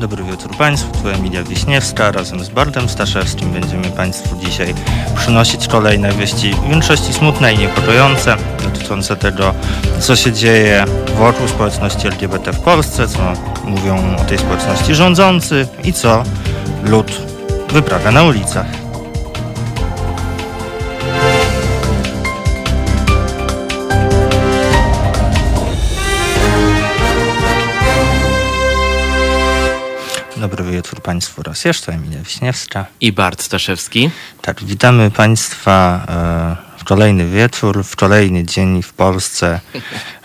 Dobry wieczór Państwu, tu Emilia Wiśniewska. Razem z Bartem Staszewskim będziemy Państwu dzisiaj przynosić kolejne wieści w większości smutne i niepokojące, dotyczące tego, co się dzieje wokół społeczności LGBT w Polsce, co mówią o tej społeczności rządzący i co lud wyprawia na ulicach. Dobry wieczór Państwu raz jeszcze, Emilia Wiśniewska. I Bart Staszewski. Tak, witamy Państwa e, w kolejny wieczór, w kolejny dzień w Polsce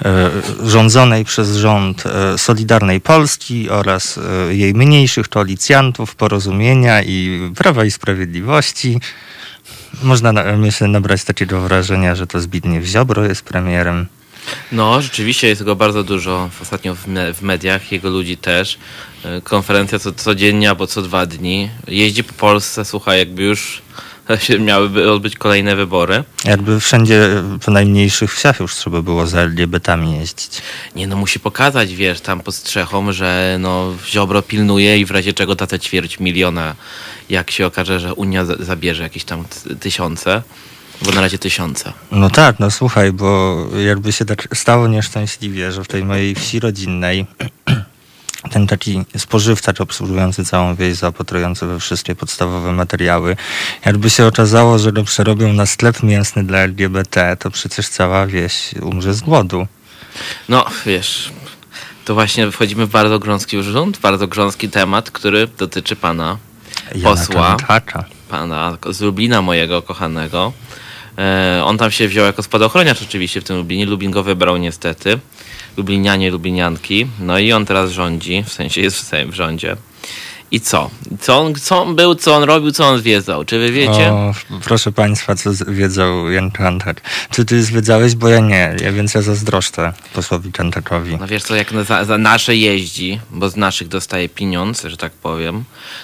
e, rządzonej przez rząd e, Solidarnej Polski oraz jej mniejszych koalicjantów, porozumienia i Prawa i Sprawiedliwości. Można, myślę, nabrać takiego wrażenia, że to Zbigniew Ziobro jest premierem. No, rzeczywiście jest go bardzo dużo ostatnio w, me w mediach, jego ludzi też. E, konferencja co codziennie albo co dwa dni. Jeździ po Polsce, słuchaj, jakby już się miałyby odbyć kolejne wybory. Jakby wszędzie, po najmniejszych wsiach już trzeba było za LGBT-ami jeździć. Nie no, musi pokazać, wiesz, tam pod strzechą, że no Ziobro pilnuje i w razie czego da te ćwierć miliona, jak się okaże, że Unia zabierze jakieś tam tysiące. Bo na razie tysiące. No tak, no słuchaj, bo jakby się tak stało nieszczęśliwie, że w tej mojej wsi rodzinnej ten taki spożywca obsługujący całą wieś, zaopatrujący we wszystkie podstawowe materiały, jakby się okazało, że go przerobią na sklep mięsny dla LGBT, to przecież cała wieś umrze z głodu. No, wiesz, to właśnie wchodzimy w bardzo grząski urząd, bardzo grząski temat, który dotyczy pana Jana posła, pana z Lublina mojego kochanego, E, on tam się wziął jako spadochroniarz oczywiście w tym Lublinie. Lubin go wybrał niestety. Lublinianie, Lublinianki. No i on teraz rządzi, w sensie jest w, w rządzie. I co? Co on, co on był, co on robił, co on zwiedzał? Czy wy wiecie? O, proszę państwa, co zwiedzał Jan Kantak. Czy ty zwiedzałeś? Bo ja nie, ja, więc ja zazdroszczę posłowi Kantakowi. No wiesz co, jak za, za, nasze jeździ, bo z naszych dostaje pieniądz, że tak powiem,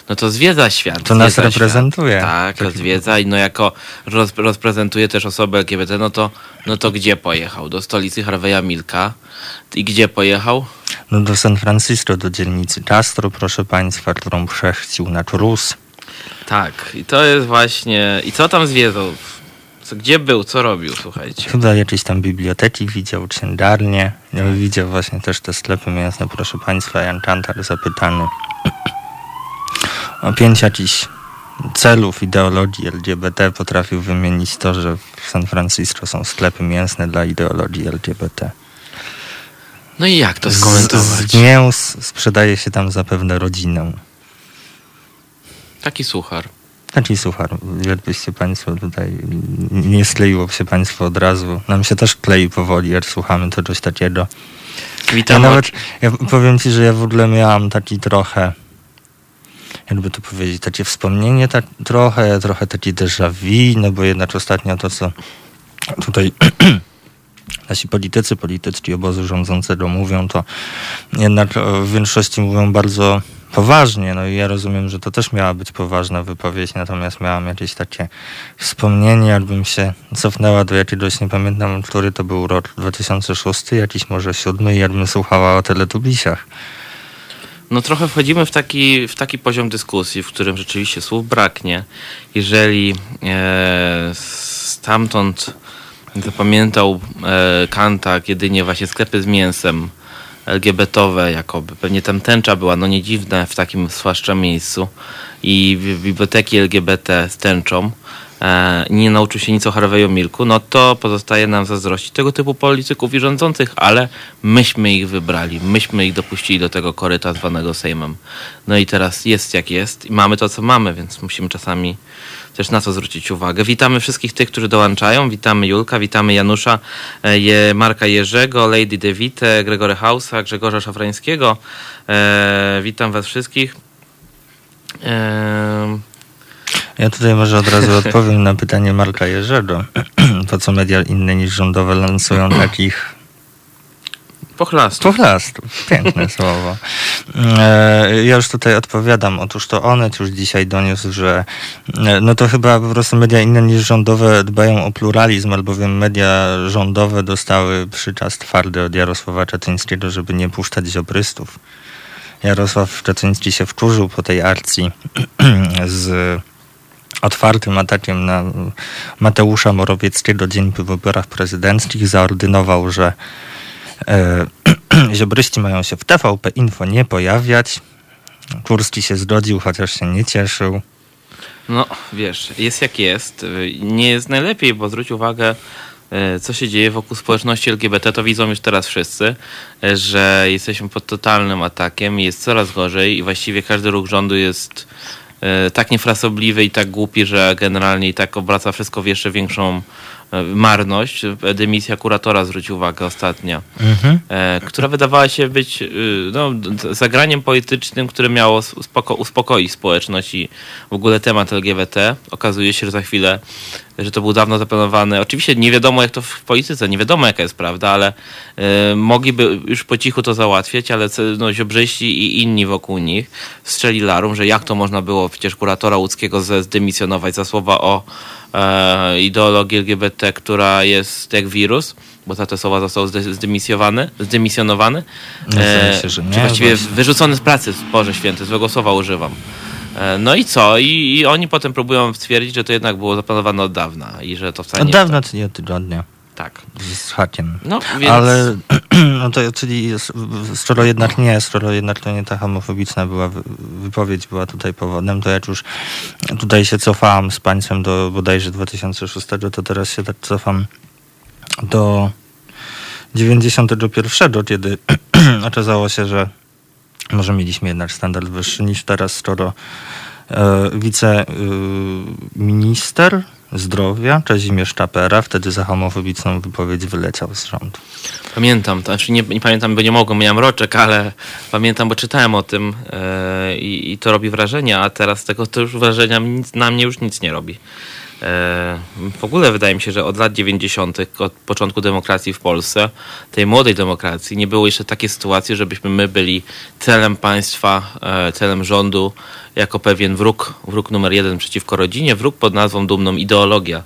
no to zwiedza świat. To nas reprezentuje. Świat. Tak, Taki... zwiedza i no jako roz, rozprezentuje też osobę LGBT, no to, no to gdzie pojechał? Do stolicy Harveya Milka. I gdzie pojechał? No do San Francisco, do dzielnicy Castro, proszę państwa, którą przechcił na Cruz. Tak, i to jest właśnie... I co tam zwiedzał? Co, gdzie był, co robił, słuchajcie? Chyba jakieś tam biblioteki widział, księgarnie. Ja widział właśnie też te sklepy mięsne, proszę państwa. Jan Kantar zapytany o pięć jakichś celów ideologii LGBT potrafił wymienić to, że w San Francisco są sklepy mięsne dla ideologii LGBT. No i jak to skomentować? Z, mięs sprzedaje się tam zapewne rodzinę. Taki suchar. Taki suchar. Jakbyście Państwo tutaj nie skleiło się Państwo od razu. Nam się też klei powoli, jak słuchamy to coś takiego. Witam. Ja nawet, ja powiem Ci, że ja w ogóle miałam taki trochę, jakby to powiedzieć, takie wspomnienie tak, trochę, trochę taki déjà vu, no bo jednak ostatnio to, co tutaj nasi politycy, polityczki obozu rządzącego mówią, to jednak w większości mówią bardzo poważnie. No i ja rozumiem, że to też miała być poważna wypowiedź, natomiast miałam jakieś takie wspomnienie, jakbym się cofnęła do jakiegoś, nie pamiętam, który to był rok 2006, jakiś może siódmy, i jakbym słuchała o teletubisiach. No trochę wchodzimy w taki, w taki poziom dyskusji, w którym rzeczywiście słów braknie. Jeżeli e, stamtąd Zapamiętał e, Kanta jedynie właśnie sklepy z mięsem LGBT-owe jakoby. Pewnie tam tęcza była, no nie dziwne w takim zwłaszcza miejscu. I biblioteki LGBT z tęczą. E, nie nauczył się nic o Harveyu Milku, no to pozostaje nam zazdrościć tego typu polityków i rządzących, ale myśmy ich wybrali, myśmy ich dopuścili do tego koryta zwanego Sejmem. No i teraz jest jak jest i mamy to, co mamy, więc musimy czasami też na co zwrócić uwagę. Witamy wszystkich tych, którzy dołączają. Witamy Julka, witamy Janusza, e, Marka Jerzego, Lady Devite, Gregory Hausa, Grzegorza Szafrańskiego. E, witam was wszystkich. E... Ja tutaj może od razu odpowiem na pytanie Marka Jerzego. Po co media inne niż rządowe lansują takich Pochlastów. Pochlastów. Piękne słowo. E, ja już tutaj odpowiadam. Otóż to Onet już dzisiaj doniósł, że e, no to chyba po prostu media inne niż rządowe dbają o pluralizm, albowiem media rządowe dostały przyczas twardy od Jarosława Czaczyńskiego, żeby nie puszczać ziobrystów. Jarosław Szczeciński się wkurzył po tej akcji z otwartym atakiem na Mateusza Morawieckiego dzień po wyborach prezydenckich zaordynował, że ziobryści mają się w TVP Info nie pojawiać. Kurski się zgodził, chociaż się nie cieszył. No, wiesz, jest jak jest. Nie jest najlepiej, bo zwróć uwagę, e, co się dzieje wokół społeczności LGBT, to widzą już teraz wszyscy, e, że jesteśmy pod totalnym atakiem, jest coraz gorzej i właściwie każdy ruch rządu jest e, tak niefrasobliwy i tak głupi, że generalnie i tak obraca wszystko w jeszcze większą marność. Dymisja kuratora, zwróć uwagę, ostatnia, mhm. która wydawała się być no, zagraniem politycznym, które miało spoko uspokoić społeczność i w ogóle temat LGBT. Okazuje się, że za chwilę że to był dawno zaplanowany. Oczywiście nie wiadomo jak to w polityce, nie wiadomo jaka jest prawda, ale y, mogliby już po cichu to załatwiać, ale no, Ziobrzyści i inni wokół nich strzeli larum, że jak to można było przecież kuratora łódzkiego zdemisjonować za słowa o e, ideologii LGBT, która jest jak wirus, bo za te słowa został zdemisjonowany, zdemisjonowany. No, e, się, że nie, właściwie wyrzucony z pracy, Boże Święty, złego słowa używam. E, no i co? I, I, oni potem próbują stwierdzić, że to jednak było zaplanowane od dawna i że to wcale od dawna, czy nie od tygodnia. Tak. Z hakiem. No, więc... Ale no to czyli skoro jednak nie, skoro jednak to nie ta homofobiczna była wypowiedź była tutaj powodem, to jak już tutaj się cofałam z państwem do bodajże 2006, to teraz się tak cofam do 91, kiedy okazało się, że może mieliśmy jednak standard wyższy niż teraz, skoro wiceminister e, zdrowia Kazimierz Czapera wtedy za homofobiczną wypowiedź wyleciał z rządu. Pamiętam, to znaczy nie, nie pamiętam, bo nie mogłem, miałem roczek, ale pamiętam, bo czytałem o tym i, i, to robi wrażenie, a teraz tego to już wrażenia nic, na mnie już nic nie robi. E, w ogóle wydaje mi się, że od lat 90., od początku demokracji w Polsce, tej młodej demokracji, nie było jeszcze takiej sytuacji, żebyśmy my byli celem państwa, e, celem rządu, jako pewien wróg, wróg numer jeden przeciwko rodzinie, wróg pod nazwą dumną ideologia.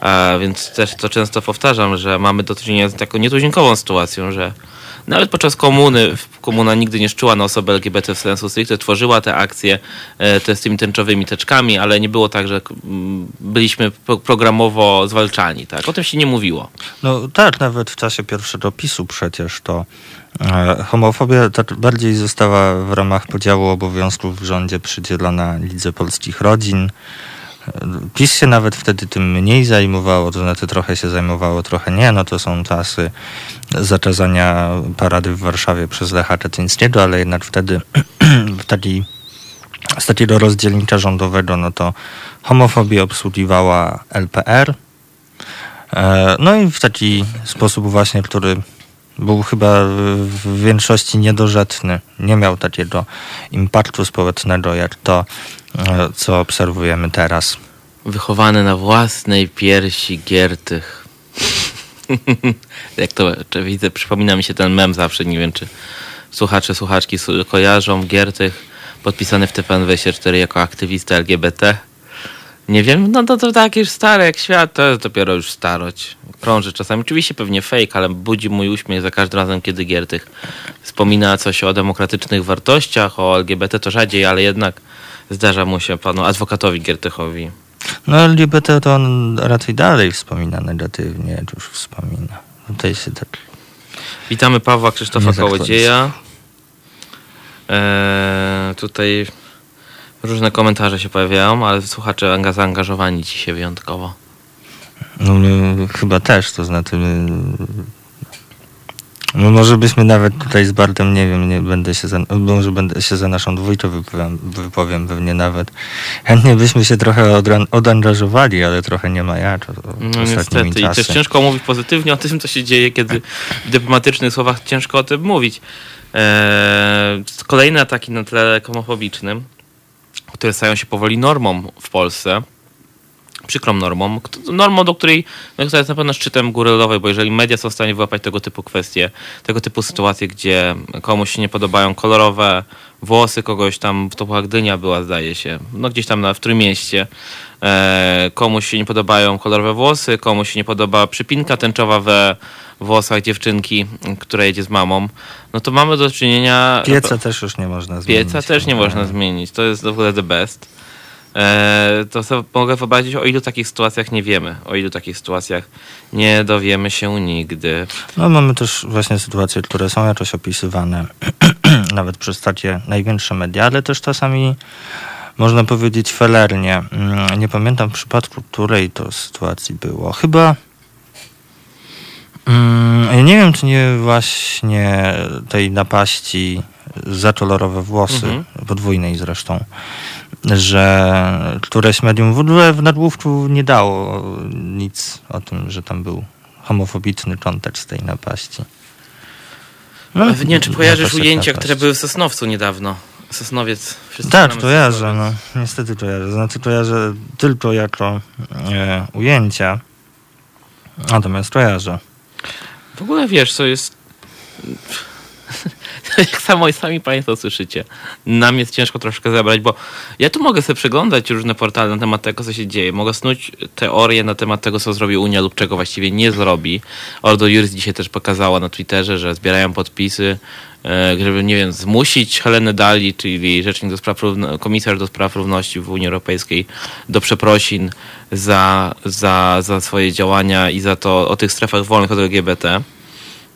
A więc też to często powtarzam, że mamy do czynienia z taką nietuzinkową sytuacją, że nawet podczas komuny, komuna nigdy nie szczuła na osobę LGBT w sensu stricte, tworzyła te akcje e, te z tymi tęczowymi teczkami, ale nie było tak, że byliśmy programowo zwalczani. Tak? O tym się nie mówiło. No tak, nawet w czasie pierwszego PiSu przecież to e, homofobia tak bardziej została w ramach podziału obowiązków w rządzie przydzielona Lidze Polskich Rodzin. PiS się nawet wtedy tym mniej zajmowało, to znaczy trochę się zajmowało, trochę nie. No to są czasy zaczezania parady w Warszawie przez Lecha Kaczyńskiego, ale jednak wtedy w taki, z takiego rozdzielnicza rządowego, no to homofobię obsługiwała LPR. E, no i w taki sposób właśnie, który był chyba w większości niedorzeczny. Nie miał takiego impaktu społecznego, jak to, e, co obserwujemy teraz. Wychowany na własnej piersi Giertych. jak to widzę, przypomina mi się ten mem zawsze, nie wiem czy słuchacze, słuchaczki kojarzą. Giertych podpisany w TPN24 jako aktywista LGBT nie wiem, no to, to tak już stare jak świat, to jest dopiero już starość. Krąży czasami, oczywiście pewnie fake, ale budzi mój uśmiech za każdym razem, kiedy Giertych wspomina coś o demokratycznych wartościach, o LGBT to rzadziej, ale jednak zdarza mu się panu adwokatowi Giertychowi. No LGBT to on raczej dalej wspomina negatywnie, już wspomina. Tutaj się tak... Witamy Pawła Krzysztofa Kołodzieja. Eee, tutaj Różne komentarze się pojawiają, ale słuchacze zaangażowani ci się wyjątkowo. No, my chyba też, to znaczy my, no może byśmy nawet tutaj z Bartem, nie wiem, nie będę się za, może będę się za naszą dwójkę wypowiem, wypowiem pewnie nawet. Chętnie byśmy się trochę odangażowali, ale trochę nie ma jak. No niestety czasy. i też ciężko mówić pozytywnie o tym, co się dzieje, kiedy w dyplomatycznych słowach ciężko o tym mówić. Eee, kolejne ataki na tle homofobicznym które stają się powoli normą w Polsce. Przykrą normą, normą, do której no, która jest na pewno szczytem góry lodowej, bo jeżeli media są w stanie wyłapać tego typu kwestie, tego typu sytuacje, gdzie komuś się nie podobają kolorowe włosy kogoś tam, w Topuła Gdynia była zdaje się, no gdzieś tam na, w Trójmieście, e, komuś się nie podobają kolorowe włosy, komuś się nie podoba przypinka tęczowa we włosach dziewczynki, która jedzie z mamą, no to mamy do czynienia... Pieca też już nie można zmienić. Pieca też nie można zmienić, to jest w ogóle the best. E, to sobie mogę wyobrazić, o ilu takich sytuacjach nie wiemy, o ilu takich sytuacjach nie dowiemy się nigdy. No mamy też właśnie sytuacje, które są jakoś opisywane nawet przez takie największe media, ale też czasami można powiedzieć felernie. Mm, nie pamiętam w przypadku której to sytuacji było. Chyba mm, ja nie wiem, czy nie właśnie tej napaści za kolorowe włosy, mhm. podwójnej zresztą, że któreś medium w ogóle w nagłówku nie dało nic o tym, że tam był homofobiczny kontekst tej napaści. No, nie wiem, czy kojarzysz ujęcia, które były w Sosnowcu niedawno. Sosnowiec. Tak, kojarzę, no. Niestety kojarzę. Znaczy kojarzę tylko jako e, ujęcia, natomiast kojarzę. W ogóle wiesz, co jest jak samo sami Państwo słyszycie, nam jest ciężko troszkę zabrać, bo ja tu mogę sobie przeglądać różne portale na temat tego, co się dzieje. Mogę snuć teorie na temat tego, co zrobi Unia lub czego właściwie nie zrobi. Ordo Juris dzisiaj też pokazała na Twitterze, że zbierają podpisy, e, żeby, nie wiem, zmusić Helenę Dali, czyli rzecznik do spraw komisarz do spraw równości w Unii Europejskiej do przeprosin za, za, za swoje działania i za to o tych strefach wolnych od LGBT.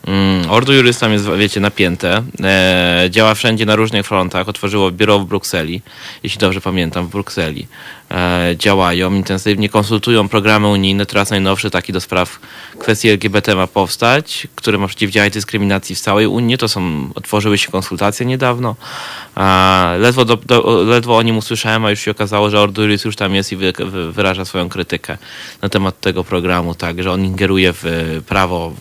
Mm, Juris tam jest, wiecie, napięte. E, działa wszędzie na różnych frontach. Otworzyło biuro w Brukseli, jeśli dobrze pamiętam, w Brukseli. E, działają intensywnie, konsultują programy unijne. Teraz najnowszy taki do spraw kwestii LGBT ma powstać, który ma przeciwdziałać dyskryminacji w całej Unii. To są, otworzyły się konsultacje niedawno. E, ledwo, do, do, ledwo o nim usłyszałem, a już się okazało, że Ordo Juris już tam jest i wy, wyraża swoją krytykę na temat tego programu, tak, że on ingeruje w prawo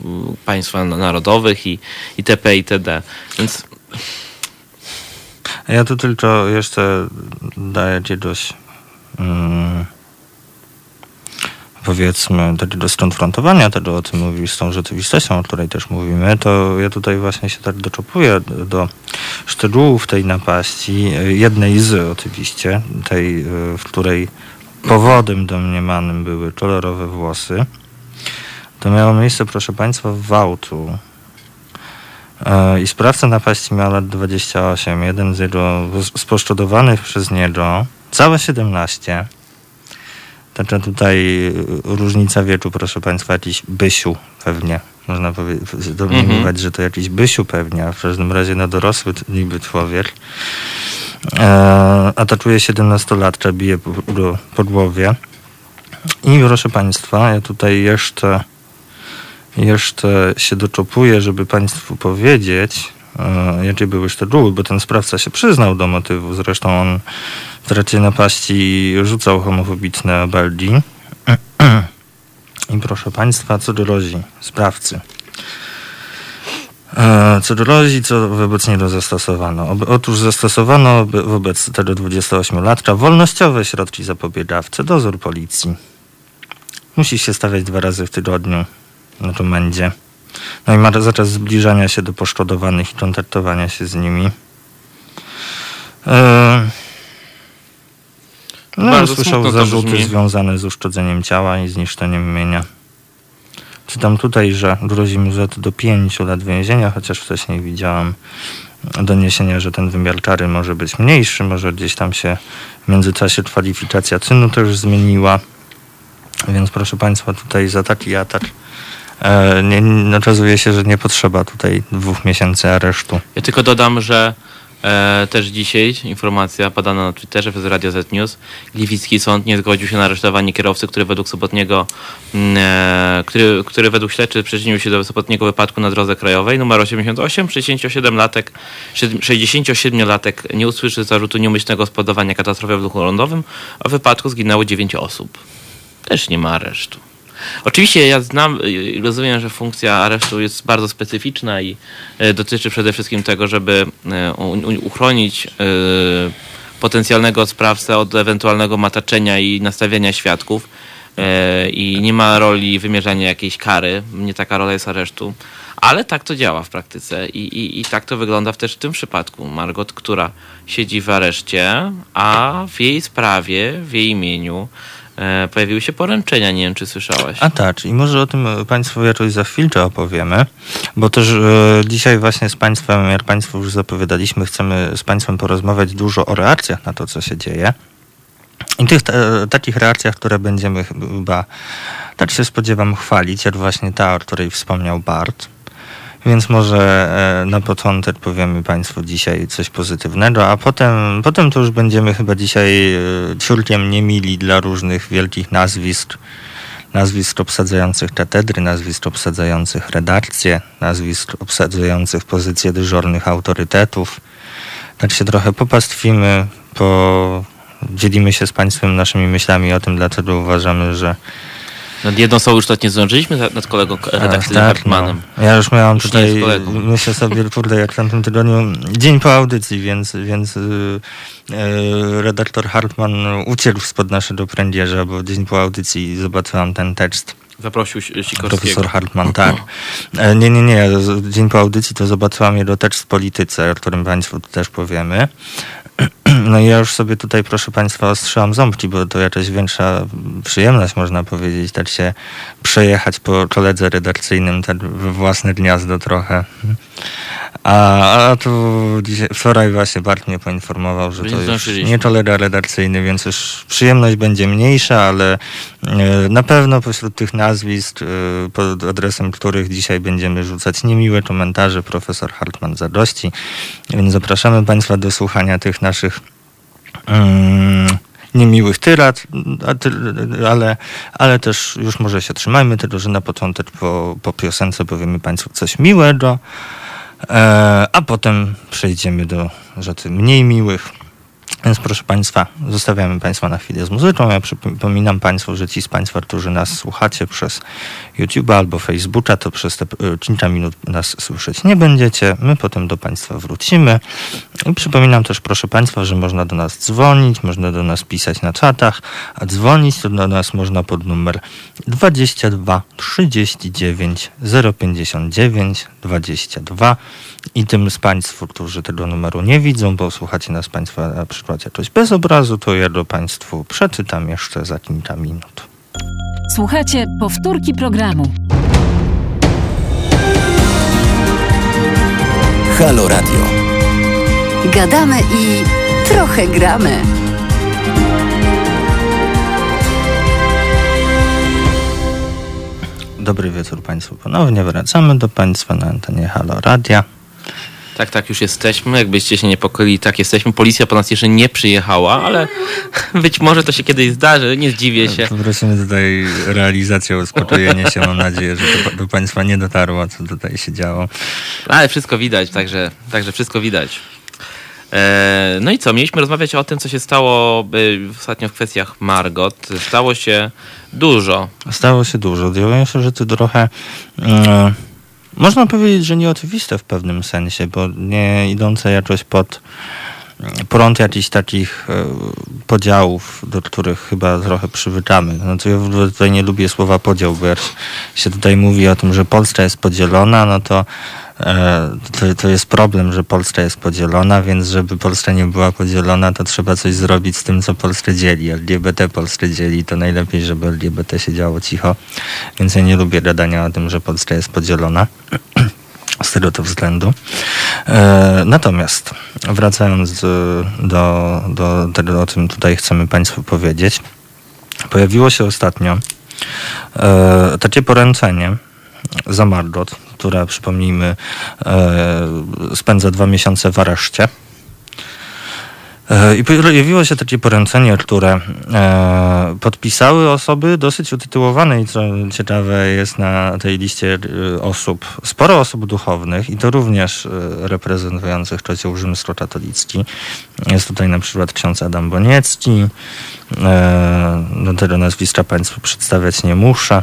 państwa narodowych i itp. itd. Więc... Ja tu tylko jeszcze daję ci dość Mm, powiedzmy do skonfrontowania tego, o tym mówisz, z tą rzeczywistością, o której też mówimy, to ja tutaj właśnie się tak doczopuję do szczegółów tej napaści, jednej z oczywiście, tej, w której powodem domniemanym były kolorowe włosy. To miało miejsce, proszę Państwa, w Wałtu. E, I sprawca napaści miał lat 28. Jeden z jego, z poszkodowanych przez niego Całe 17. Także tutaj y, różnica wieku, proszę Państwa, jakiś Bysiu pewnie. Można domniemywać, mm -hmm. że to jakiś Bysiu pewnie, a w każdym razie na dorosły niby człowiek. E, atakuje 17-latka, bije po, po głowie. I proszę Państwa, ja tutaj jeszcze, jeszcze się doczopuję, żeby Państwu powiedzieć, jakie były szczegóły, bo ten sprawca się przyznał do motywu. Zresztą on w trakcie napaści rzucał homofobiczne obelgi. I proszę Państwa, co dorozi sprawcy. E, co dorozi, co wobec niego zastosowano? Otóż zastosowano wobec tego 28-latka wolnościowe środki zapobiegawcze, dozór policji. Musi się stawiać dwa razy w tygodniu na komendzie. No i ma za czas zbliżania się do poszkodowanych i kontaktowania się z nimi. E, no, Bardzo słyszał zarzuty związane z uszkodzeniem ciała i zniszczeniem mienia. Czytam tutaj, że grozi mu do 5 lat więzienia, chociaż wcześniej widziałam doniesienia, że ten wymiar kary może być mniejszy, może gdzieś tam się w międzyczasie kwalifikacja czynu też zmieniła. Więc proszę Państwa, tutaj za taki atak e, nie, okazuje się, że nie potrzeba tutaj dwóch miesięcy aresztu. Ja tylko dodam, że E, też dzisiaj informacja podana na Twitterze przez Radio Z News. Gliwicki sąd nie zgodził się na aresztowanie kierowcy, który według sobotniego, mm, e, który, który według śledczy przyczynił się do sobotniego wypadku na drodze krajowej numer 88. 67-latek 67-latek nie usłyszy zarzutu nieumyślnego spowodowania katastrofy w ruchu lądowym, a w wypadku zginęło 9 osób. Też nie ma aresztu. Oczywiście ja znam, rozumiem, że funkcja aresztu jest bardzo specyficzna i y, dotyczy przede wszystkim tego, żeby y, uchronić potencjalnego sprawcę od ewentualnego mataczenia i nastawiania świadków, e, i nie ma roli wymierzania jakiejś kary, nie taka rola jest aresztu, ale tak to działa w praktyce i, i, i tak to wygląda też w tym przypadku. Margot, która siedzi w areszcie, a w jej sprawie, w jej imieniu e, pojawiły się poręczenia, nie wiem czy słyszałaś. A tak, i może o tym Państwu jakoś za chwilę opowiemy, bo też e, dzisiaj właśnie z Państwem, jak Państwu już zapowiadaliśmy, chcemy z Państwem porozmawiać dużo o reakcjach na to, co się dzieje. I tych e, takich reakcjach, które będziemy chyba, tak się spodziewam, chwalić, jak właśnie ta, o której wspomniał Bart. Więc może e, na początek powiemy Państwu dzisiaj coś pozytywnego, a potem, potem to już będziemy chyba dzisiaj e, ciurkiem niemili dla różnych wielkich nazwisk, nazwisk obsadzających katedry, nazwisk obsadzających redakcje, nazwisk obsadzających pozycje dyżurnych autorytetów. Tak się trochę popastwimy, po dzielimy się z Państwem naszymi myślami o tym, dlaczego uważamy, że nad jedną są już to nie zdążyliśmy, nad kolegą redaktorem tak, Hartmanem. No. Ja już miałam już tutaj, myślę sobie, kurde, jak w tamtym tygodniu, dzień po audycji, więc, więc yy, yy, redaktor Hartman uciekł spod naszego prędzierza, bo dzień po audycji zobaczyłam ten tekst. Zaprosił Sikorskiego. Profesor Hartman, tak. E, nie, nie, nie. Dzień po audycji to zobaczyłam jego tekst w polityce, o którym Państwu też powiemy. No i ja już sobie tutaj, proszę Państwa, ostrzałam ząbki, bo to jakaś większa przyjemność, można powiedzieć, tak się przejechać po koledze redakcyjnym, tak we własne gniazdo trochę. A, a tu dzisiaj, wczoraj właśnie Bart mnie poinformował, że to już nie kolega redakcyjny, więc już przyjemność będzie mniejsza, ale e, na pewno pośród tych nazwisk, e, pod adresem których dzisiaj będziemy rzucać niemiłe komentarze, profesor Hartman zadości. Więc zapraszamy Państwa do słuchania tych naszych um, niemiłych tyrat, ale, ale też już może się trzymajmy tego, że na początek po, po piosence powiemy Państwu coś miłego, e, a potem przejdziemy do rzeczy mniej miłych. Więc proszę Państwa, zostawiamy Państwa na chwilę z muzyką. Ja przypominam Państwu, że ci z Państwa, którzy nas słuchacie przez YouTube albo Facebooka, to przez te e, kilka minut nas słyszeć nie będziecie. My potem do Państwa wrócimy. I przypominam też, proszę Państwa, że można do nas dzwonić, można do nas pisać na czatach, a dzwonić to do nas można pod numer 22 39 059 22 i tym z Państwa, którzy tego numeru nie widzą, bo słuchacie nas Państwa na przykład jakoś bez obrazu, to ja do Państwu przeczytam jeszcze za kilka minut. Słuchacie powtórki programu. Halo Radio. Gadamy i trochę gramy. Dobry wieczór Państwu. Ponownie wracamy do Państwa na antenie Halo Radia. Tak, tak, już jesteśmy. Jakbyście się niepokoili, tak jesteśmy. Policja po nas jeszcze nie przyjechała, ale być może to się kiedyś zdarzy, nie zdziwię się. Poprosimy tutaj realizację o uspokojenie się. Mam nadzieję, że to do Państwa nie dotarło, co tutaj się działo. Ale wszystko widać, także, także wszystko widać. E, no i co? Mieliśmy rozmawiać o tym, co się stało ostatnio w kwestiach Margot. Stało się dużo. Stało się dużo. Działają się rzeczy trochę... Yy można powiedzieć, że nieoczywiste w pewnym sensie, bo nie idące jakoś pod prąd jakichś takich e, podziałów, do których chyba trochę przywykamy. To ja tutaj nie lubię słowa podział, bo jak się tutaj mówi o tym, że Polska jest podzielona, no to to, to jest problem, że Polska jest podzielona, więc żeby Polska nie była podzielona, to trzeba coś zrobić z tym, co Polskę dzieli. LGBT Polskę dzieli, to najlepiej, żeby LGBT się działo cicho. Więc ja nie lubię gadania o tym, że Polska jest podzielona. z tego to względu. E, natomiast wracając do, do, do tego, o czym tutaj chcemy Państwu powiedzieć, pojawiło się ostatnio e, takie poręczenie za Margot, która, przypomnijmy, e, spędza dwa miesiące w areszcie. E, I pojawiło się takie poręczenie, które e, podpisały osoby dosyć utytułowane i co ciekawe jest na tej liście osób, sporo osób duchownych i to również reprezentujących Kościół rzymskokatolicki. Jest tutaj na przykład ksiądz Adam Boniecki, do tego nazwiska Państwu przedstawiać nie muszę.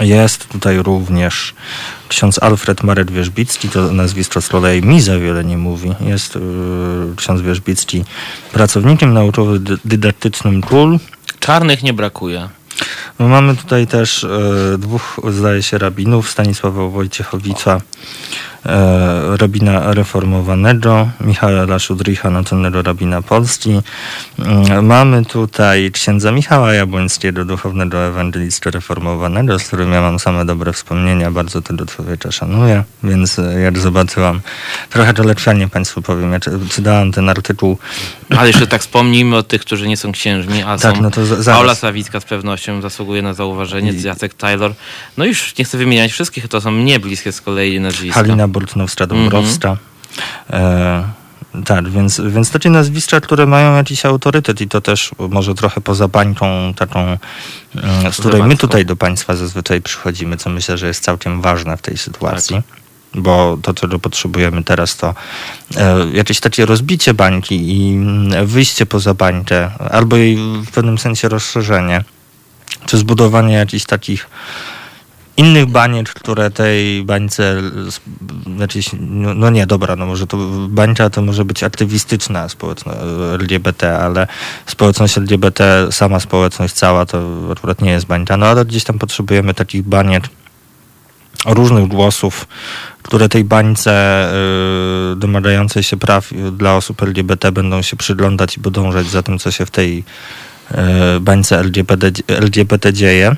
Jest tutaj również ksiądz Alfred Marek Wierzbicki, to nazwisko z kolei mi za wiele nie mówi. Jest yy, ksiądz Wierzbicki pracownikiem naukowym dydaktycznym KUL. Czarnych nie brakuje. No mamy tutaj też e, dwóch, zdaje się, rabinów, Stanisława Wojciechowicza, e, rabina reformowanego, Michała Szudricha, naczelnego rabina Polski. Mm, Mamy tutaj księdza Michała Jabłońskiego, duchownego ewangelisty reformowanego, z którym ja mam same dobre wspomnienia, bardzo tego człowieka szanuję, więc e, jak zobaczyłam, trochę kolokwialnie Państwu powiem, ja czy- czytałam ten artykuł Ale jeszcze tak wspomnijmy o tych, którzy nie są księżmi, a Tak, są no to za- zaraz. Paula Sawicka z pewnością zasługuje na zauważenie, I- Jacek Taylor. No już nie chcę wymieniać wszystkich, to są mnie bliskie z kolei nazwiska. Halina Bortnowska-Dąbrowska. E, tak, więc, więc to ci nazwiska, które mają jakiś autorytet i to też może trochę poza bańką taką, e, z której my tutaj do Państwa zazwyczaj przychodzimy, co myślę, że jest całkiem ważne w tej sytuacji. Bo to, czego potrzebujemy teraz, to e, jakieś takie rozbicie bańki i mm, wyjście poza bańkę, albo jej w pewnym sensie rozszerzenie, czy zbudowanie jakichś takich innych baniek, które tej bańce, jakieś, no, no nie, dobra, no może to bańka to może być aktywistyczna społeczność LGBT, ale społeczność LGBT, sama społeczność cała to akurat nie jest bańka, no ale gdzieś tam potrzebujemy takich baniek różnych głosów, które tej bańce y, domagającej się praw dla osób LGBT będą się przyglądać i podążać za tym, co się w tej y, bańce LGBT, LGBT dzieje.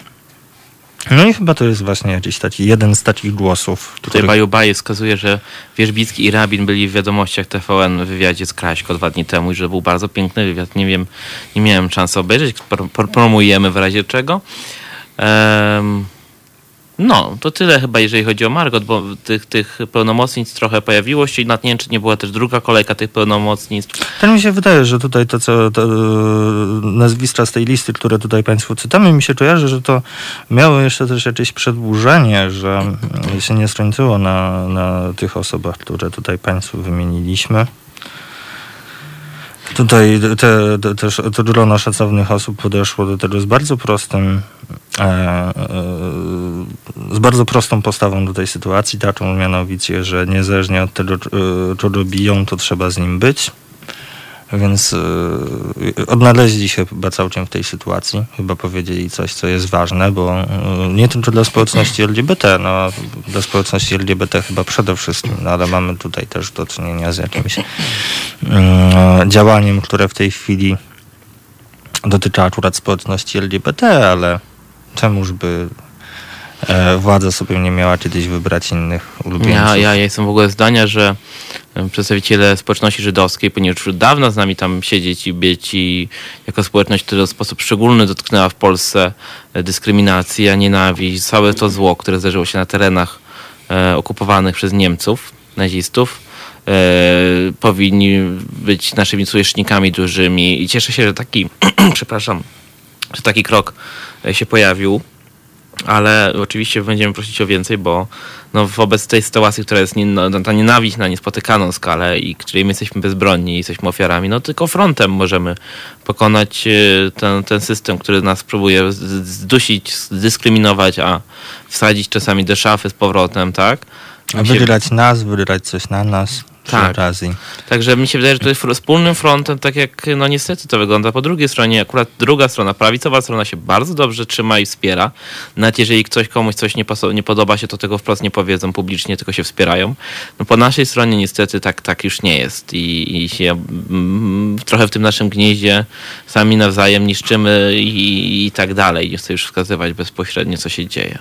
No i chyba to jest właśnie jakiś taki jeden z takich głosów. Tutaj których- Baju Baje wskazuje, że Wierzbicki i Rabin byli w wiadomościach TVN w wywiadzie z Kraśko dwa dni temu i że był bardzo piękny wywiad. Nie wiem, nie miałem szansy obejrzeć, pro, pro, promujemy w razie czego. Em, no, to tyle chyba, jeżeli chodzi o Margot, bo tych, tych pełnomocnic trochę pojawiło się i na nie nie była też druga kolejka tych pełnomocnictw. Tak mi się wydaje, że tutaj to, co to, e, nazwiska z tej listy, które tutaj Państwu czytamy, mi się kojarzy, że to miało jeszcze też jakieś przedłużenie, że się nie skończyło na, na tych osobach, które tutaj Państwu wymieniliśmy. Tutaj te, te, też to grono szacownych osób podeszło do tego z bardzo prostym, e, e, z bardzo prostą postawą do tej sytuacji, taką mianowicie, że niezależnie od tego, e, czego biją, to trzeba z nim być. Więc e, odnaleźli się chyba całkiem w tej sytuacji. Chyba powiedzieli coś, co jest ważne, bo e, nie tylko dla społeczności LGBT, no dla społeczności LGBT chyba przede wszystkim, no ale mamy tutaj też do czynienia z jakimś mm, działaniem, które w tej chwili dotyczy akurat społeczności LGBT, ale czemuż by władza sobie nie miała kiedyś wybrać innych ulubieńców. Ja, ja jestem w ogóle zdania, że em, przedstawiciele społeczności żydowskiej powinni już od dawna z nami tam siedzieć i być i jako społeczność, która w sposób szczególny dotknęła w Polsce e, dyskryminacja, nienawiść, całe to zło, które zdarzyło się na terenach e, okupowanych przez Niemców, nazistów, e, powinni być naszymi sojusznikami dużymi i cieszę się, że taki, przepraszam, że taki krok e, się pojawił ale oczywiście będziemy prosić o więcej, bo no, wobec tej sytuacji, która jest nie, no, ta nienawiść na niespotykaną skalę i której my jesteśmy bezbronni i jesteśmy ofiarami, no tylko frontem możemy pokonać e, ten, ten system, który nas próbuje zdusić, zdyskryminować, a wsadzić czasami do szafy z powrotem, tak? A wybierać nas, wybierać coś na nas Tak. okazji. Także mi się wydaje, że to jest wspólnym frontem, tak jak no niestety to wygląda. Po drugiej stronie, akurat druga strona, prawicowa strona się bardzo dobrze trzyma i wspiera. Nawet jeżeli ktoś komuś coś nie, nie podoba się, to tego wprost nie powiedzą publicznie, tylko się wspierają. No po naszej stronie niestety tak, tak już nie jest i, i się mm, trochę w tym naszym gnieździe sami nawzajem niszczymy i, i tak dalej. Nie chcę już wskazywać bezpośrednio, co się dzieje.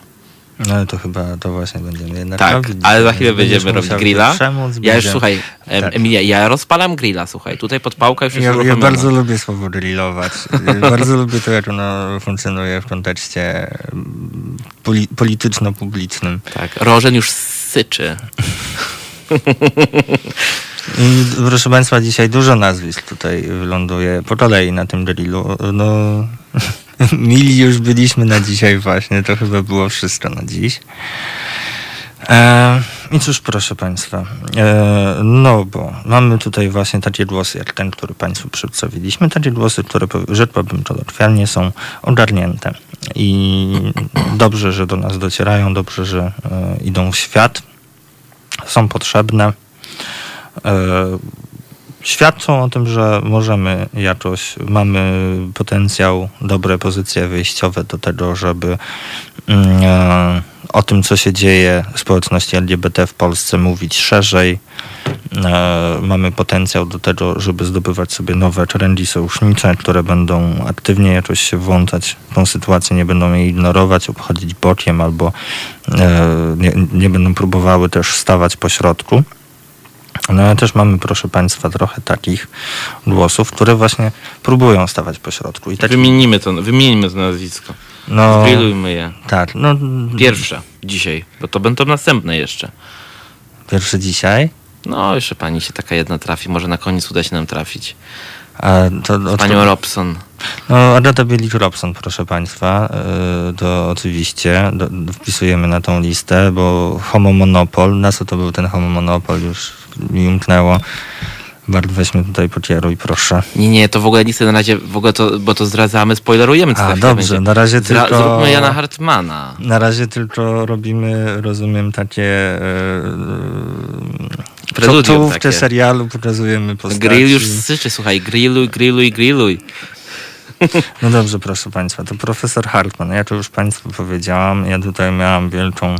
No ale to chyba to właśnie będziemy jednak Tak, robić. ale za chwilę będziemy robić grilla. się przemóc, Ja już słuchaj, Tak. Emilia, ja rozpalam grilla, słuchaj. Tutaj podpałka już jest Ja, ja uruchomiona. bardzo lubię słowo grillować. bardzo lubię to, jak ono funkcjonuje w kontekście mm, poli- polityczno-publicznym. Tak, Rożen już syczy. I proszę Państwa, dzisiaj dużo nazwisk tutaj wyląduje po kolei na tym drillu. No, mili już byliśmy na dzisiaj właśnie, to chyba było wszystko na dziś. E, I cóż, proszę Państwa, e, no bo mamy tutaj właśnie takie głosy, jak ten, który Państwu przedstawiliśmy, takie głosy, które, rzekłbym kolokwialnie, są ogarnięte. I dobrze, że do nas docierają, dobrze, że e, idą w świat, są potrzebne. Świadczą o tym, że możemy jakoś, mamy potencjał, dobre pozycje wyjściowe do tego, żeby mm, e, o tym, co się dzieje w społeczności LGBT w Polsce mówić szerzej. E, mamy potencjał do tego, żeby zdobywać sobie nowe trendy sojusznicze, które będą aktywnie jakoś się włączać w tą sytuację, nie będą jej ignorować, obchodzić bokiem albo e, nie, nie będą próbowały też stawać po środku. No ale też mamy, proszę Państwa, trochę takich głosów, które właśnie próbują stawać po środku. I tak, Wymienimy to, wymienimy to nazwisko. no, Zgrillujmy je. tak, no Pierwsze dzisiaj, bo to będą następne jeszcze. pierwszy dzisiaj. No, jeszcze pani się taka jedna trafi, może na koniec uda się nam trafić. A to, o, Panią Robson. No, Agata Bielik-Robson, proszę Państwa, yy, to oczywiście wpisujemy na tą listę, bo Homo Monopol, na co to był ten Homo Monopol, już mi umknęło. Bart, weźmy tutaj pokieruj, proszę. Nie, nie, to w ogóle nie chcę na razie, w ogóle to, bo to zdradzamy, spoilerujemy co A, chwilę dobrze, będzie. na razie Zra- tylko... Zróbmy Jana Hartmana. Na razie tylko robimy, rozumiem, takie... Yy, Preludium czołówkę takie. serialu, pokazujemy postaci. Grill już syczy, słuchaj, grilluj, grilluj, grilluj. No dobrze, proszę Państwa, to profesor Hartman. Ja to już Państwu powiedziałam. Ja tutaj miałam wielką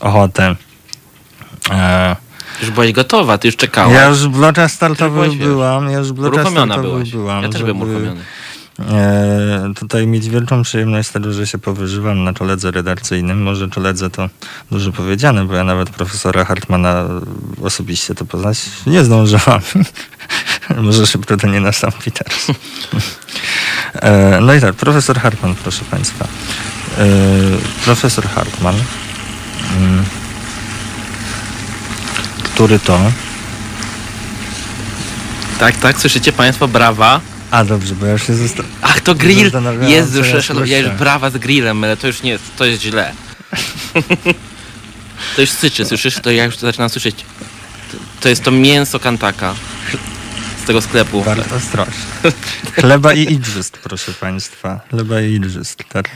ochotę. E, Już byłaś gotowa, ty już czekałaś. ja już w bloczach startowych byłam. Ja już w startowych byłam. Ja też byłem uruchomiony. E, tutaj mieć wielką przyjemność z tego, że się powyżywam na koledze redakcyjnym. Może koledze to dużo powiedziane, bo ja nawet profesora Hartmana osobiście to poznać nie zdążyłam. Może szybko to nie nastąpi teraz. E, no i tak, profesor Hartman, proszę Państwa. E, profesor Hartman, mm, który to... Tak, tak, słyszycie Państwo, brawa. A dobrze, bo ja już się zosta- Ach, to grill. Zastanawiałem, Jezu, co ja szanowni, ja już brawa z grillem, ale to już nie, to jest źle. to już syczy, słyszysz? To ja już zaczynam słyszeć. To, to jest to mięso kantaka tego sklepu. Bardzo ostrożnie. Chleba i igrzysk, proszę Państwa. Chleba i igrzysk. Tak,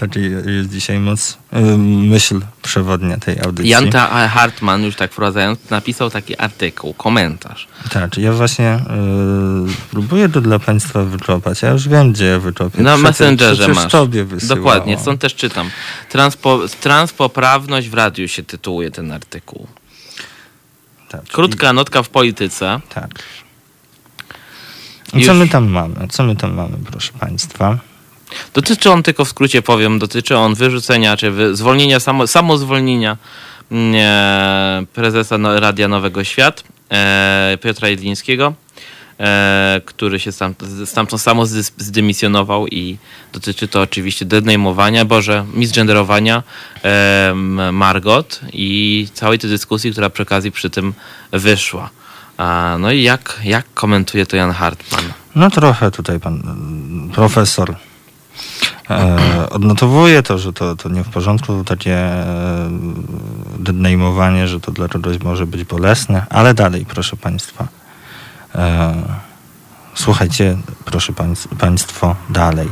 taki jest dzisiaj moc, myśl przewodnia tej audycji. Janta Hartman, już tak wprowadzając, napisał taki artykuł, komentarz. Tak, ja właśnie y, próbuję to dla Państwa wyczopać. Ja już wiem, gdzie ja wyczopię. Na Przecież- Messengerze przecież masz. Tobie wysyłało. Dokładnie, stąd też czytam. Transpo, transpoprawność w radiu się tytułuje ten artykuł. Tak. Krótka notka w polityce. I, tak. Już- co my tam mamy? Co my tam mamy, proszę Państwa? Dotyczy on, tylko w skrócie powiem, dotyczy on wyrzucenia, czy wy, zwolnienia, samo, samozwolnienia mm, e, prezesa no, Radia Nowego Świat, e, Piotra Jedlińskiego, e, który się stam, stamtąd samo zdymisjonował i dotyczy to oczywiście denejmowania, boże, misgenderowania e, Margot i całej tej dyskusji, która przy okazji przy tym wyszła. No i jak, jak komentuje to Jan Hartman? No trochę tutaj pan mm, profesor e, odnotowuje to, że to, to nie w porządku, takie e, że to dla kogoś może być bolesne, ale dalej, proszę państwa. E, słuchajcie, proszę państw, państwo, dalej.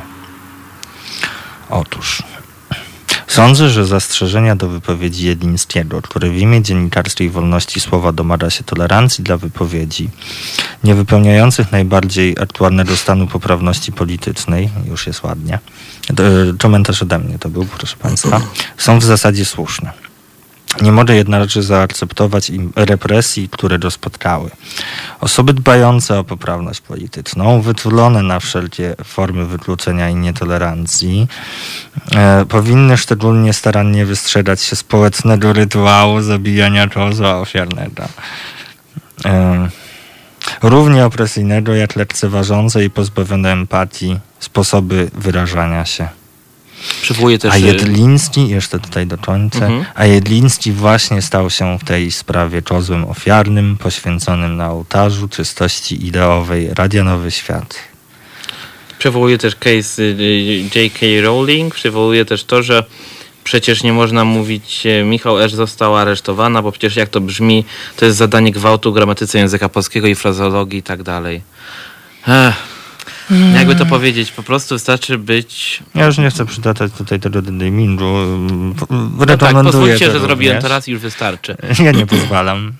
Otóż Sądzę, że zastrzeżenia do wypowiedzi Jedlińskiego, który w imię dziennikarskiej wolności słowa domaga się tolerancji dla wypowiedzi, nie wypełniających najbardziej aktualnego stanu poprawności politycznej, już jest ładnie, to, komentarz ode mnie to był, proszę Państwa, są w zasadzie słuszne. Nie mogę jednakże zaakceptować im represji, które go spotkały. Osoby dbające o poprawność polityczną, wytulone na wszelkie formy wykluczenia i nietolerancji, e, powinny szczególnie starannie wystrzegać się społecznego rytuału zabijania kozła ofiarnego. E, równie opresyjnego jak lekceważące i pozbawione empatii sposoby wyrażania się. Przywołuje też... A y, Jedliński, jeszcze tutaj dokończę, Mhm. a Jedliński właśnie stał się w tej sprawie kozłem ofiarnym, poświęconym na ołtarzu czystości ideowej Radia Nowy Świat. Przywołuje też case y, J.K. Rowling, przywołuje też to, że przecież nie można mówić Michał Esz została aresztowana, bo przecież jak to brzmi, to jest zadanie gwałtu, gramatyce języka polskiego i frazologii i tak dalej. Ech. Jakby to powiedzieć, po prostu wystarczy być... Ja już nie chcę przytaczać tutaj tego denamingu. No tak, Rekomenduję pozwólcie, to że zrobiłem to raz i już wystarczy. Ja nie pozwalam.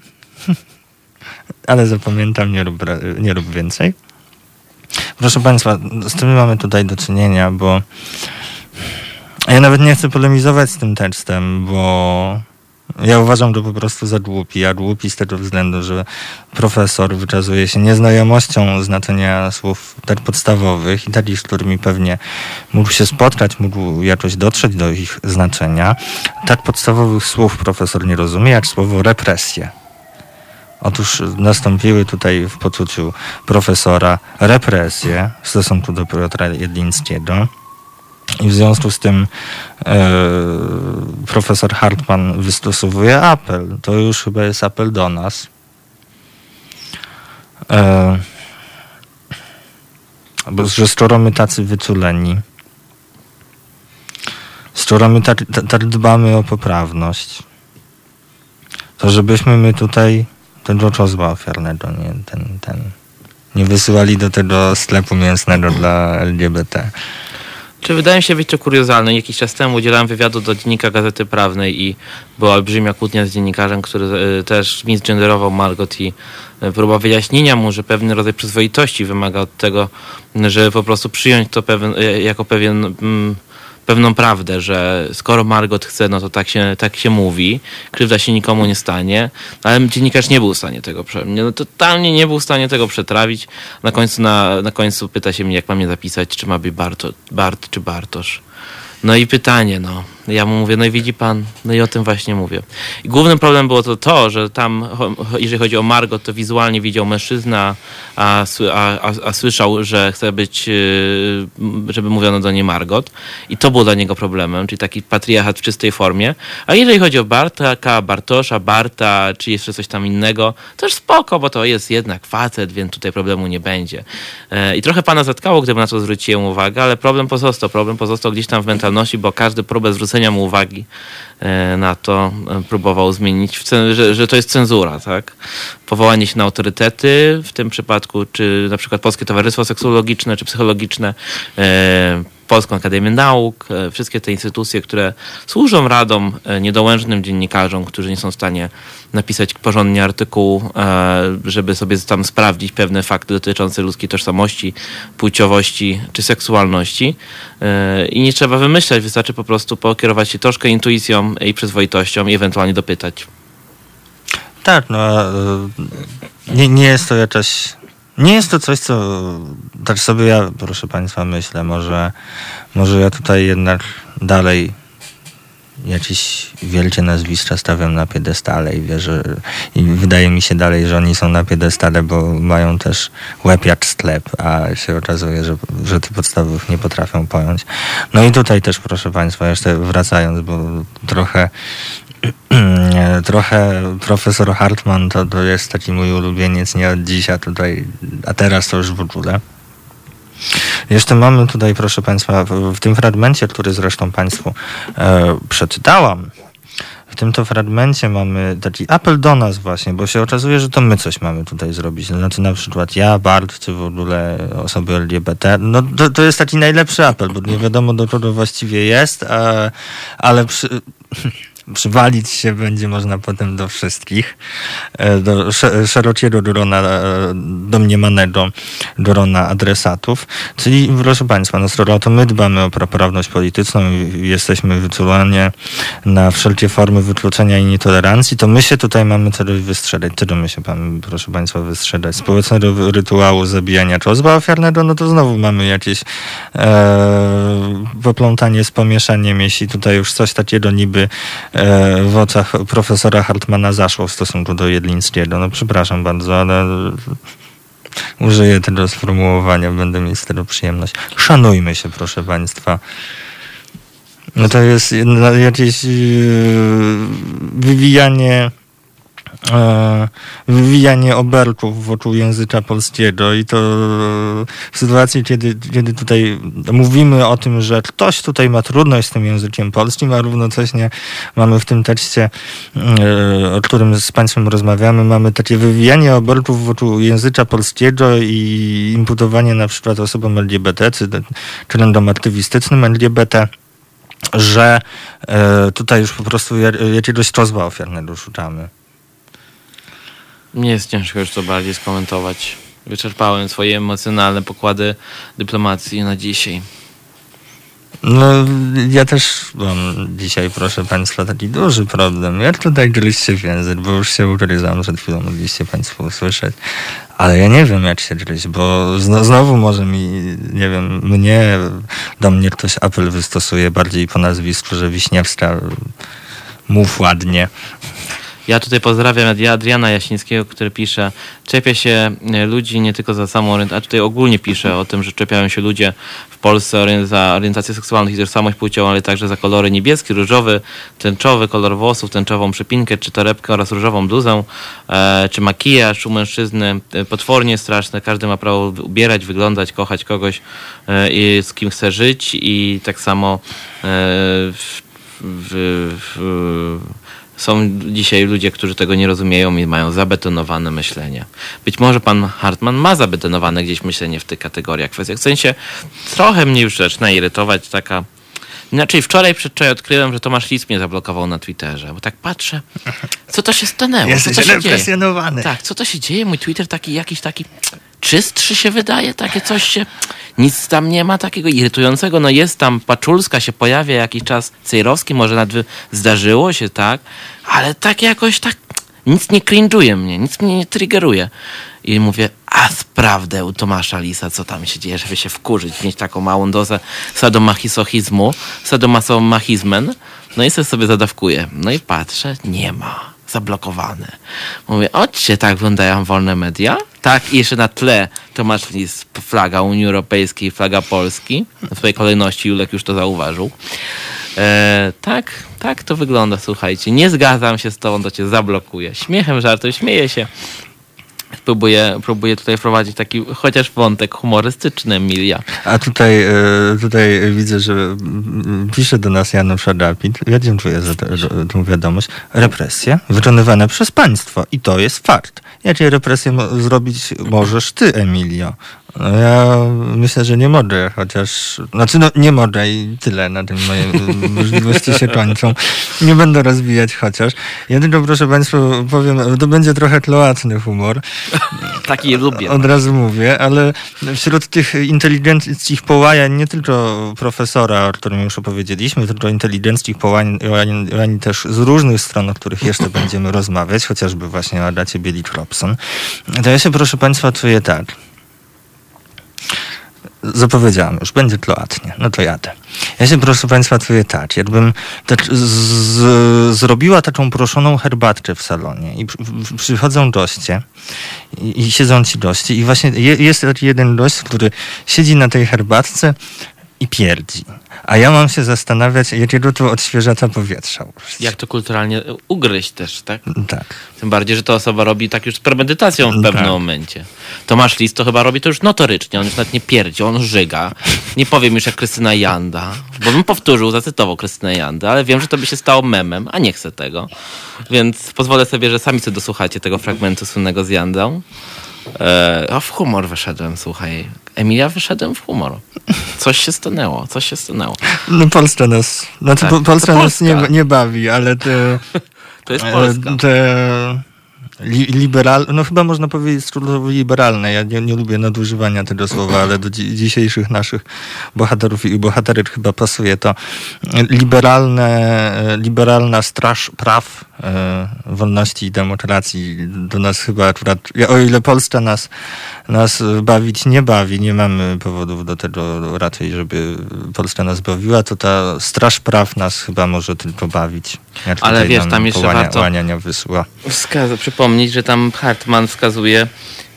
ale zapamiętam, nie rób, nie rób więcej. Proszę Państwa, z tym mamy tutaj do czynienia, bo ja nawet nie chcę polemizować z tym tekstem, bo ja uważam to po prostu za głupi, a głupi z tego względu, że profesor wykazuje się nieznajomością znaczenia słów tak podstawowych i takich, z którymi pewnie mógł się spotkać, mógł jakoś dotrzeć do ich znaczenia. Tak podstawowych słów profesor nie rozumie, jak słowo represje. Otóż nastąpiły tutaj w poczuciu profesora represje w stosunku do Piotra Jedlińskiego. I w związku z tym e, profesor Hartman wystosowuje apel. To już chyba jest apel do nas. E, bo, że skoro my tacy wyczuleni, skoro my tak, tak dbamy o poprawność, to żebyśmy my tutaj tego czozła ofiarnego, nie, ten, ten, nie wysyłali do tego sklepu mięsnego dla LGBT. Czy wydaje mi się być to kuriozalne. Jakiś czas temu udzielałem wywiadu do dziennika Gazety Prawnej i była olbrzymia kłótnia z dziennikarzem, który e, też misgenderował Margot i e, próba wyjaśnienia mu, że pewien rodzaj przyzwoitości wymaga od tego, że po prostu przyjąć to e, jako pewien... Pewną prawdę, że skoro Margot chce, no to tak się, tak się mówi, krzywda się nikomu nie stanie, ale dziennikarz nie był w stanie tego, no, totalnie nie był w stanie tego przetrawić. Na końcu, na, na końcu pyta się mnie, jak mam mnie zapisać, czy ma być Barto, Bart czy Bartosz. No i pytanie, no. Ja mu mówię, no i widzi pan, no i o tym właśnie mówię. I głównym problemem było to to, że tam, jeżeli chodzi o Margot, to wizualnie widział mężczyzna, a, a, a, słyszał, że chce być, y, żeby mówiono do niej Margot. I to było dla niego problemem, czyli taki patriarchat w czystej formie. A jeżeli chodzi o Bartka, Bartosza, Barta, czy jeszcze coś tam innego, to już spoko, bo to jest jednak facet, więc tutaj problemu nie będzie. E, I trochę pana zatkało, gdyby na to zwróciłem uwagę, ale problem pozostał. Problem pozostał gdzieś tam w mentalności, bo każdy próbę zwrócenia zwrócenia mu uwagi e, na to e, próbował zmienić, że, że to jest cenzura, tak? Powołanie się na autorytety, w tym przypadku, czy na przykład Polskie Towarzystwo Seksuologiczne, czy Psychologiczne, e, Polską Akademię Nauk, e, wszystkie te instytucje, które służą radom e, niedołężnym dziennikarzom, którzy nie są w stanie napisać porządnie artykułu, e, żeby sobie tam sprawdzić pewne fakty dotyczące ludzkiej tożsamości, płciowości czy seksualności. I nie trzeba wymyślać, wystarczy po prostu pokierować się troszkę intuicją i przyzwoitością i ewentualnie dopytać. Tak, no nie, nie jest to jakaś nie jest to coś, co tak sobie ja, proszę Państwa, myślę. Może, może ja tutaj jednak dalej jakieś wielkie nazwiska stawiam na piedestale i wierzę, i wydaje mi się dalej, że oni są na piedestale, bo mają też łeb jak sklep, a się okazuje, że, że tych podstawowych nie potrafią pojąć. No i tutaj też, proszę Państwa, jeszcze wracając, bo trochę trochę profesor Hartman to, to jest taki mój ulubieniec nie od dziś, a tutaj, a teraz to już w ogóle. Jeszcze mamy tutaj, proszę Państwa, w, w tym fragmencie, który zresztą Państwu e, przeczytałam, w tym to fragmencie mamy taki apel do nas właśnie, bo się okazuje, że to my coś mamy tutaj zrobić. Znaczy na przykład ja, Bart, czy w ogóle osoby LGBT. No to, to jest taki najlepszy apel, bo nie wiadomo do kogo właściwie jest, a, ale przy, przywalić się będzie można potem do wszystkich, e, do szerokiego grona e, domniemanego grona adresatów. Czyli, proszę Państwa, no skoro to my dbamy o poprawność polityczną i jesteśmy wyczulani na wszelkie formy wykluczenia i nietolerancji, to my się tutaj mamy czegoś wystrzegać. Czego my się mamy, proszę Państwa, wystrzegać? Społecznego rytuału zabijania kozła ofiarnego, no to znowu mamy jakieś e, poplątanie z pomieszaniem, jeśli tutaj już coś takiego niby w oczach profesora Hartmana zaszło w stosunku do Jedlińskiego. No przepraszam bardzo, ale użyję tego sformułowania, będę mieć z tego przyjemność. Szanujmy się, proszę Państwa. No to jest jakieś e, wywijanie E, wywijanie oberków wokół języka polskiego i to w sytuacji, kiedy, kiedy tutaj mówimy o tym, że ktoś tutaj ma trudność z tym językiem polskim, a równocześnie mamy w tym tekście, e, o którym z Państwem rozmawiamy, mamy takie wywijanie oberków wokół języka polskiego i imputowanie na przykład osobom LGBT, czy trendom aktywistycznym LGBT, że e, tutaj już po prostu jakiegoś kozła ofiarnego szukamy. Nie jest ciężko już to bardziej skomentować. Wyczerpałem swoje emocjonalne pokłady dyplomacji na dzisiaj. No, ja też mam dzisiaj, proszę Państwa, taki duży problem. Jak tutaj gryźcie w język, bo już się ugryzam, przed chwilą mogliście Państwo usłyszeć. Ale ja nie wiem, jak się gryźć, bo zno, znowu może mi, nie wiem, mnie, do mnie ktoś apel wystosuje bardziej po nazwisku, że Wiśniewska mów ładnie. Ja tutaj pozdrawiam Adriana Jasińskiego, który pisze, czepia się e, ludzi nie tylko za samą orientację, a tutaj ogólnie pisze o tym, że czepiają się ludzie w Polsce za orientację seksualną i tożsamość płciową, ale także za kolory niebieski, różowy, tęczowy kolor włosów, tęczową przypinkę, czy torebkę oraz różową bluzę, e, czy makijaż u mężczyzny. E, potwornie straszne. Każdy ma prawo ubierać, wyglądać, kochać kogoś z kim chce żyć i tak samo w, w, w są dzisiaj ludzie, którzy tego nie rozumieją i mają zabetonowane myślenie. Być może pan Hartman ma zabetonowane gdzieś myślenie w tych kategoriach, kwestiach. W sensie trochę mnie już zaczyna irytować taka... Inaczej wczoraj przedwczoraj odkryłem, że Tomasz Lis mnie zablokował na Twitterze, bo tak patrzę, co to się stanęło? Jesteś co to się represjonowany. Tak, co to się dzieje? Mój Twitter taki jakiś taki czystszy się wydaje, takie coś się, nic tam nie ma takiego irytującego, no jest tam, Paczulska się pojawia jakiś czas, Cejrowski może nawet zdarzyło się, tak, ale tak jakoś tak, nic nie cringe'uje mnie, nic mnie nie triggeruje. I mówię, a sprawdę u Tomasza Lisa, co tam się dzieje, żeby się wkurzyć, mieć taką małą dozę sadomachisochizmu, sadomachizmen, no i sobie zadawkuję. No i patrzę, nie ma zablokowane. Mówię, ocie, tak wyglądają wolne media. Tak, i jeszcze na tle Tomasz Lis, flaga Unii Europejskiej, flaga Polski. W swojej kolejności Julek już to zauważył. E, tak, tak to wygląda, słuchajcie. Nie zgadzam się z tobą, to cię zablokuje. Śmiechem, żartem, śmieję się. Próbuję, próbuję tutaj wprowadzić taki chociaż wątek humorystyczny, Emilia. A tutaj, e, tutaj widzę, że pisze do nas Janusz Adapit. Ja dziękuję za tę wiadomość. Represje wykonywane przez państwo i to jest fakt. Jakie represje zrobić możesz ty, Emilio? No ja myślę, że nie mogę, chociaż, znaczy no nie mogę i tyle, na tym moje możliwości się kończą. Nie będę rozwijać chociaż. Ja tylko proszę Państwa powiem, to będzie trochę kloatny humor. Taki lubię. Od razu mówię, ale wśród tych inteligenckich połajań, nie tylko profesora, o którym już opowiedzieliśmy, tylko inteligenckich połajań też z różnych stron, o których jeszcze będziemy rozmawiać, chociażby właśnie o Adacie Bielik-Robson, to ja się proszę Państwa czuję tak zapowiedziałem już, będzie kloatnie, no to jadę. Ja się, proszę Państwa, czuję tak, jakbym z, zrobiła taką proszoną herbatkę w salonie i przychodzą goście i, i siedzą ci goście i właśnie je, jest taki jeden gość, który siedzi na tej herbatce i pierdzi. A ja mam się zastanawiać, jakiego tu odświeżacza powietrza użyć. Jak to kulturalnie ugryźć też, tak? Tak. Tym bardziej, że ta osoba robi tak już z premedytacją w pewnym tak. momencie. Tomasz List to chyba robi to już notorycznie. On już nawet nie pierdzi, on żyga. Nie powiem już jak Krystyna Janda, bo bym powtórzył, zacytował Krystynę Jandę, ale wiem, że to by się stało memem, a nie chcę tego. Więc pozwolę sobie, że sami sobie dosłuchacie tego fragmentu słynnego z Jandą. E, a w humor wyszedłem, słuchaj. Emilia wyszedłem w humor. Coś się stanęło, coś się stanęło. No Polska nas, znaczy tak, Polska nas nie, nie bawi, ale te... To jest Polska. Te li, liberal, no chyba można powiedzieć słowo liberalne. Ja nie, nie, lubię nadużywania tego słowa, ale do dzi dzisiejszych naszych bohaterów i bohaterek chyba pasuje to. Liberalne, liberalna straż praw, e, wolności i demokracji do nas chyba akurat, o ile Polska nas, nas bawić nie bawi, nie mamy powodów do tego raczej, żeby Polska nas bawiła, to ta straż praw nas chyba może tylko bawić. Ale wiesz, tam jeszcze warto wysła. przypomnieć, że tam Hartman wskazuje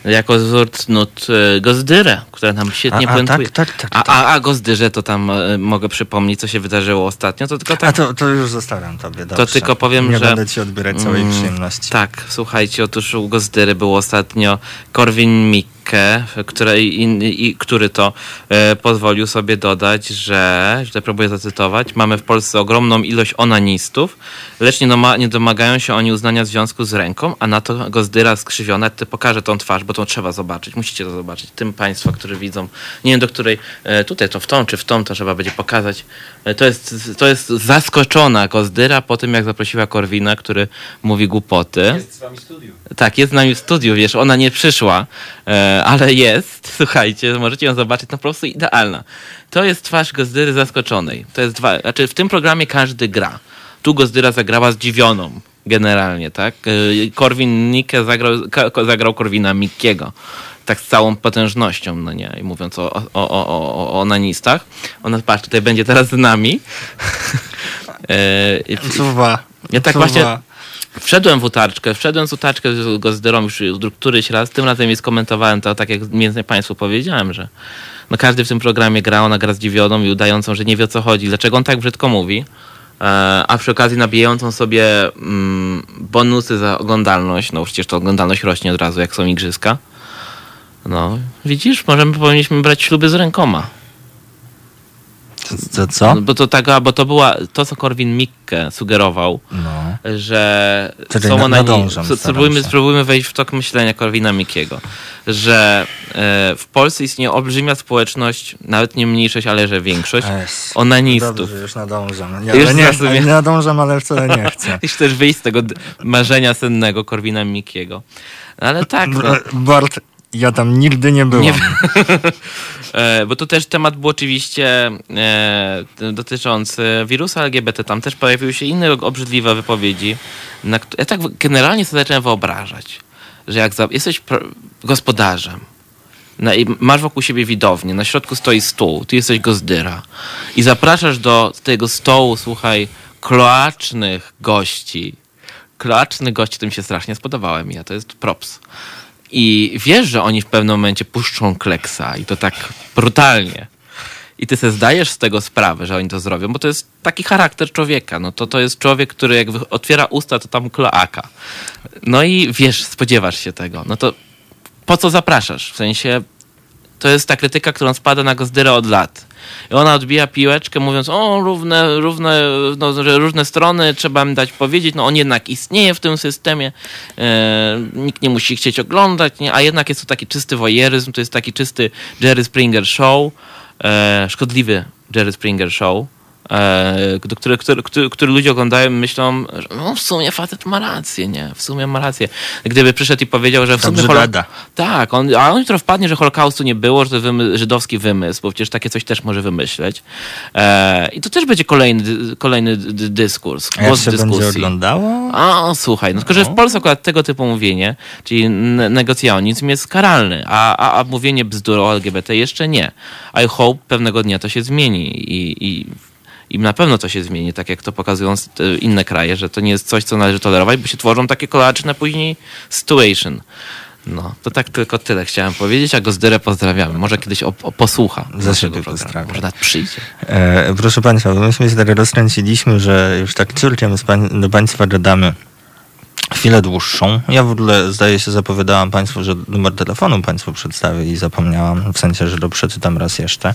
jako wzór cnót e, Gozdyrę, która nam świetnie a, a, puentuje. Tak, tak, tak, a, a, a Gozdyrze to tam e, mogę przypomnieć, co się wydarzyło ostatnio. To tylko tak, a to, to już zostawiam tobie, dobrze. To tylko powiem, Nie że... Nie będę ci odbierać całej mm, przyjemności. Tak, słuchajcie, otóż u Gozdyry było ostatnio Korwin Mikke, Micke, której, i, i, który to e, pozwolił sobie dodać, że, źle próbuję zacytować, mamy w Polsce ogromną ilość onanistów, lecz nie, doma, nie domagają się oni uznania związku z ręką, a na to Gozdyra skrzywiona, ty pokażę tą twarz, bo to trzeba zobaczyć, musicie to zobaczyć. Tym państwa, którzy widzą, nie wiem do której, e, tutaj to w tą czy w tą, to trzeba będzie pokazać. E, to jest, to jest zaskoczona Gozdyra po tym, jak zaprosiła Korwina, który mówi głupoty. Jest z wami studiu. Tak, jest z nami w studiu, wiesz, ona nie przyszła, e, ale jest, słuchajcie, możecie ją zobaczyć, no po prostu idealna. To jest twarz Gozdyry zaskoczonej. To jest dwa, znaczy w tym programie każdy gra. Tu Gozdyra zagrała zdziwioną, generalnie, tak? E, Korwin Mikke zagrał, zagrał Korwina Mikkiego. Tak z całą potężnością, no nie, i mówiąc o, o, o, o, o onanistach. Ona, patrz, tutaj będzie teraz z nami. e, Suwa. Ja tak właśnie Wszedłem w utarczkę, wszedłem z utarczkę z Gozdyrą już któryś raz, tym razem jej skomentowałem to, tak jak między Państwu powiedziałem, że no każdy w tym programie gra, ona gra zdziwioną i udającą, że nie wie o co chodzi, dlaczego on tak brzydko mówi, e, a przy okazji nabijającą sobie mm, bonusy za oglądalność, no przecież to oglądalność rośnie od razu, jak są igrzyska. No, widzisz, możemy, powinniśmy brać śluby z rękoma. To, co? No, bo to tak, bo to była to, co Korwin Mikke sugerował, no. że Czyli są one. Spróbujmy, spróbujmy wejść w tok myślenia Korwina Mikiego, że e, w Polsce istnieje olbrzymia społeczność, nawet nie mniejszość, ale że większość yes. onanistów. Dobrze, już nadążam. Nie, już ale nie, nie nadążam, ale wcale nie chcę. Chcesz wyjść z tego marzenia sennego Korwina Mikiego. Ale tak. No. Bart, ja tam nigdy nie byłem. Nie... E, bo to też temat był oczywiście e, dotyczący wirusa LGBT. Tam też pojawiły się inne obrzydliwe wypowiedzi. Na, ja tak generalnie sobie zacząłem wyobrażać, że jak za, jesteś gospodarzem, masz wokół siebie widownię, na środku stoi stół, ty jesteś gozdyra i zapraszasz do tego stołu, słuchaj, kloacznych gości. Kloacznych gości, to mi się strasznie spodobałem ja, to jest props. I wiesz, że oni w pewnym momencie puszczą kleksa i to tak brutalnie. I ty sobie zdajesz z tego sprawę, że oni to zrobią, bo to jest taki charakter człowieka. No to, to jest człowiek, który jak otwiera usta, to tam kloaka. No i wiesz, spodziewasz się tego. No to po co zapraszasz? W sensie to jest ta krytyka, którą spada na Gozdyrę od lat. I ona odbija piłeczkę, mówiąc, o, równe, równe, no, różne strony, trzeba im dać powiedzieć, no on jednak istnieje w tym systemie, e, nikt nie musi chcieć oglądać, nie? a jednak jest to taki czysty wojeryzm, to jest taki czysty Jerry Springer show, e, szkodliwy Jerry Springer show, który, który, który, który ludzie oglądają i myślą, że no w sumie facet ma rację, nie? W sumie ma rację. Gdyby przyszedł i powiedział, że w sumie... Holo... Tak, on, a on jutro wpadnie, że Holokaustu nie było, że to wymy... żydowski wymysł, bo przecież takie coś też może wymyśleć. E, I to też będzie kolejny, kolejny dyskurs, głos a dyskusji. będzie oglądało? A, słuchaj, no tylko, że w Polsce akurat tego typu mówienie, czyli negocjonizm jest karalny, a, a, a mówienie bzdur o LGBT jeszcze nie. I hope pewnego dnia to się zmieni i, i i na pewno to się zmieni, tak jak to pokazują inne kraje, że to nie jest coś, co należy tolerować, bo się tworzą takie kolaczne później situation. No, to tak tylko tyle chciałem powiedzieć, a Gozdyrę pozdrawiamy. Może kiedyś o, o posłucha naszego programu. Może nawet przyjdzie. E, proszę Państwa, myśmy się tak rozkręciliśmy, że już tak córkiem do Państwa dodamy chwilę dłuższą. Ja w ogóle, zdaje się, zapowiadałam Państwu, że numer telefonu Państwu przedstawię i zapomniałam, w sensie, że to przeczytam raz jeszcze.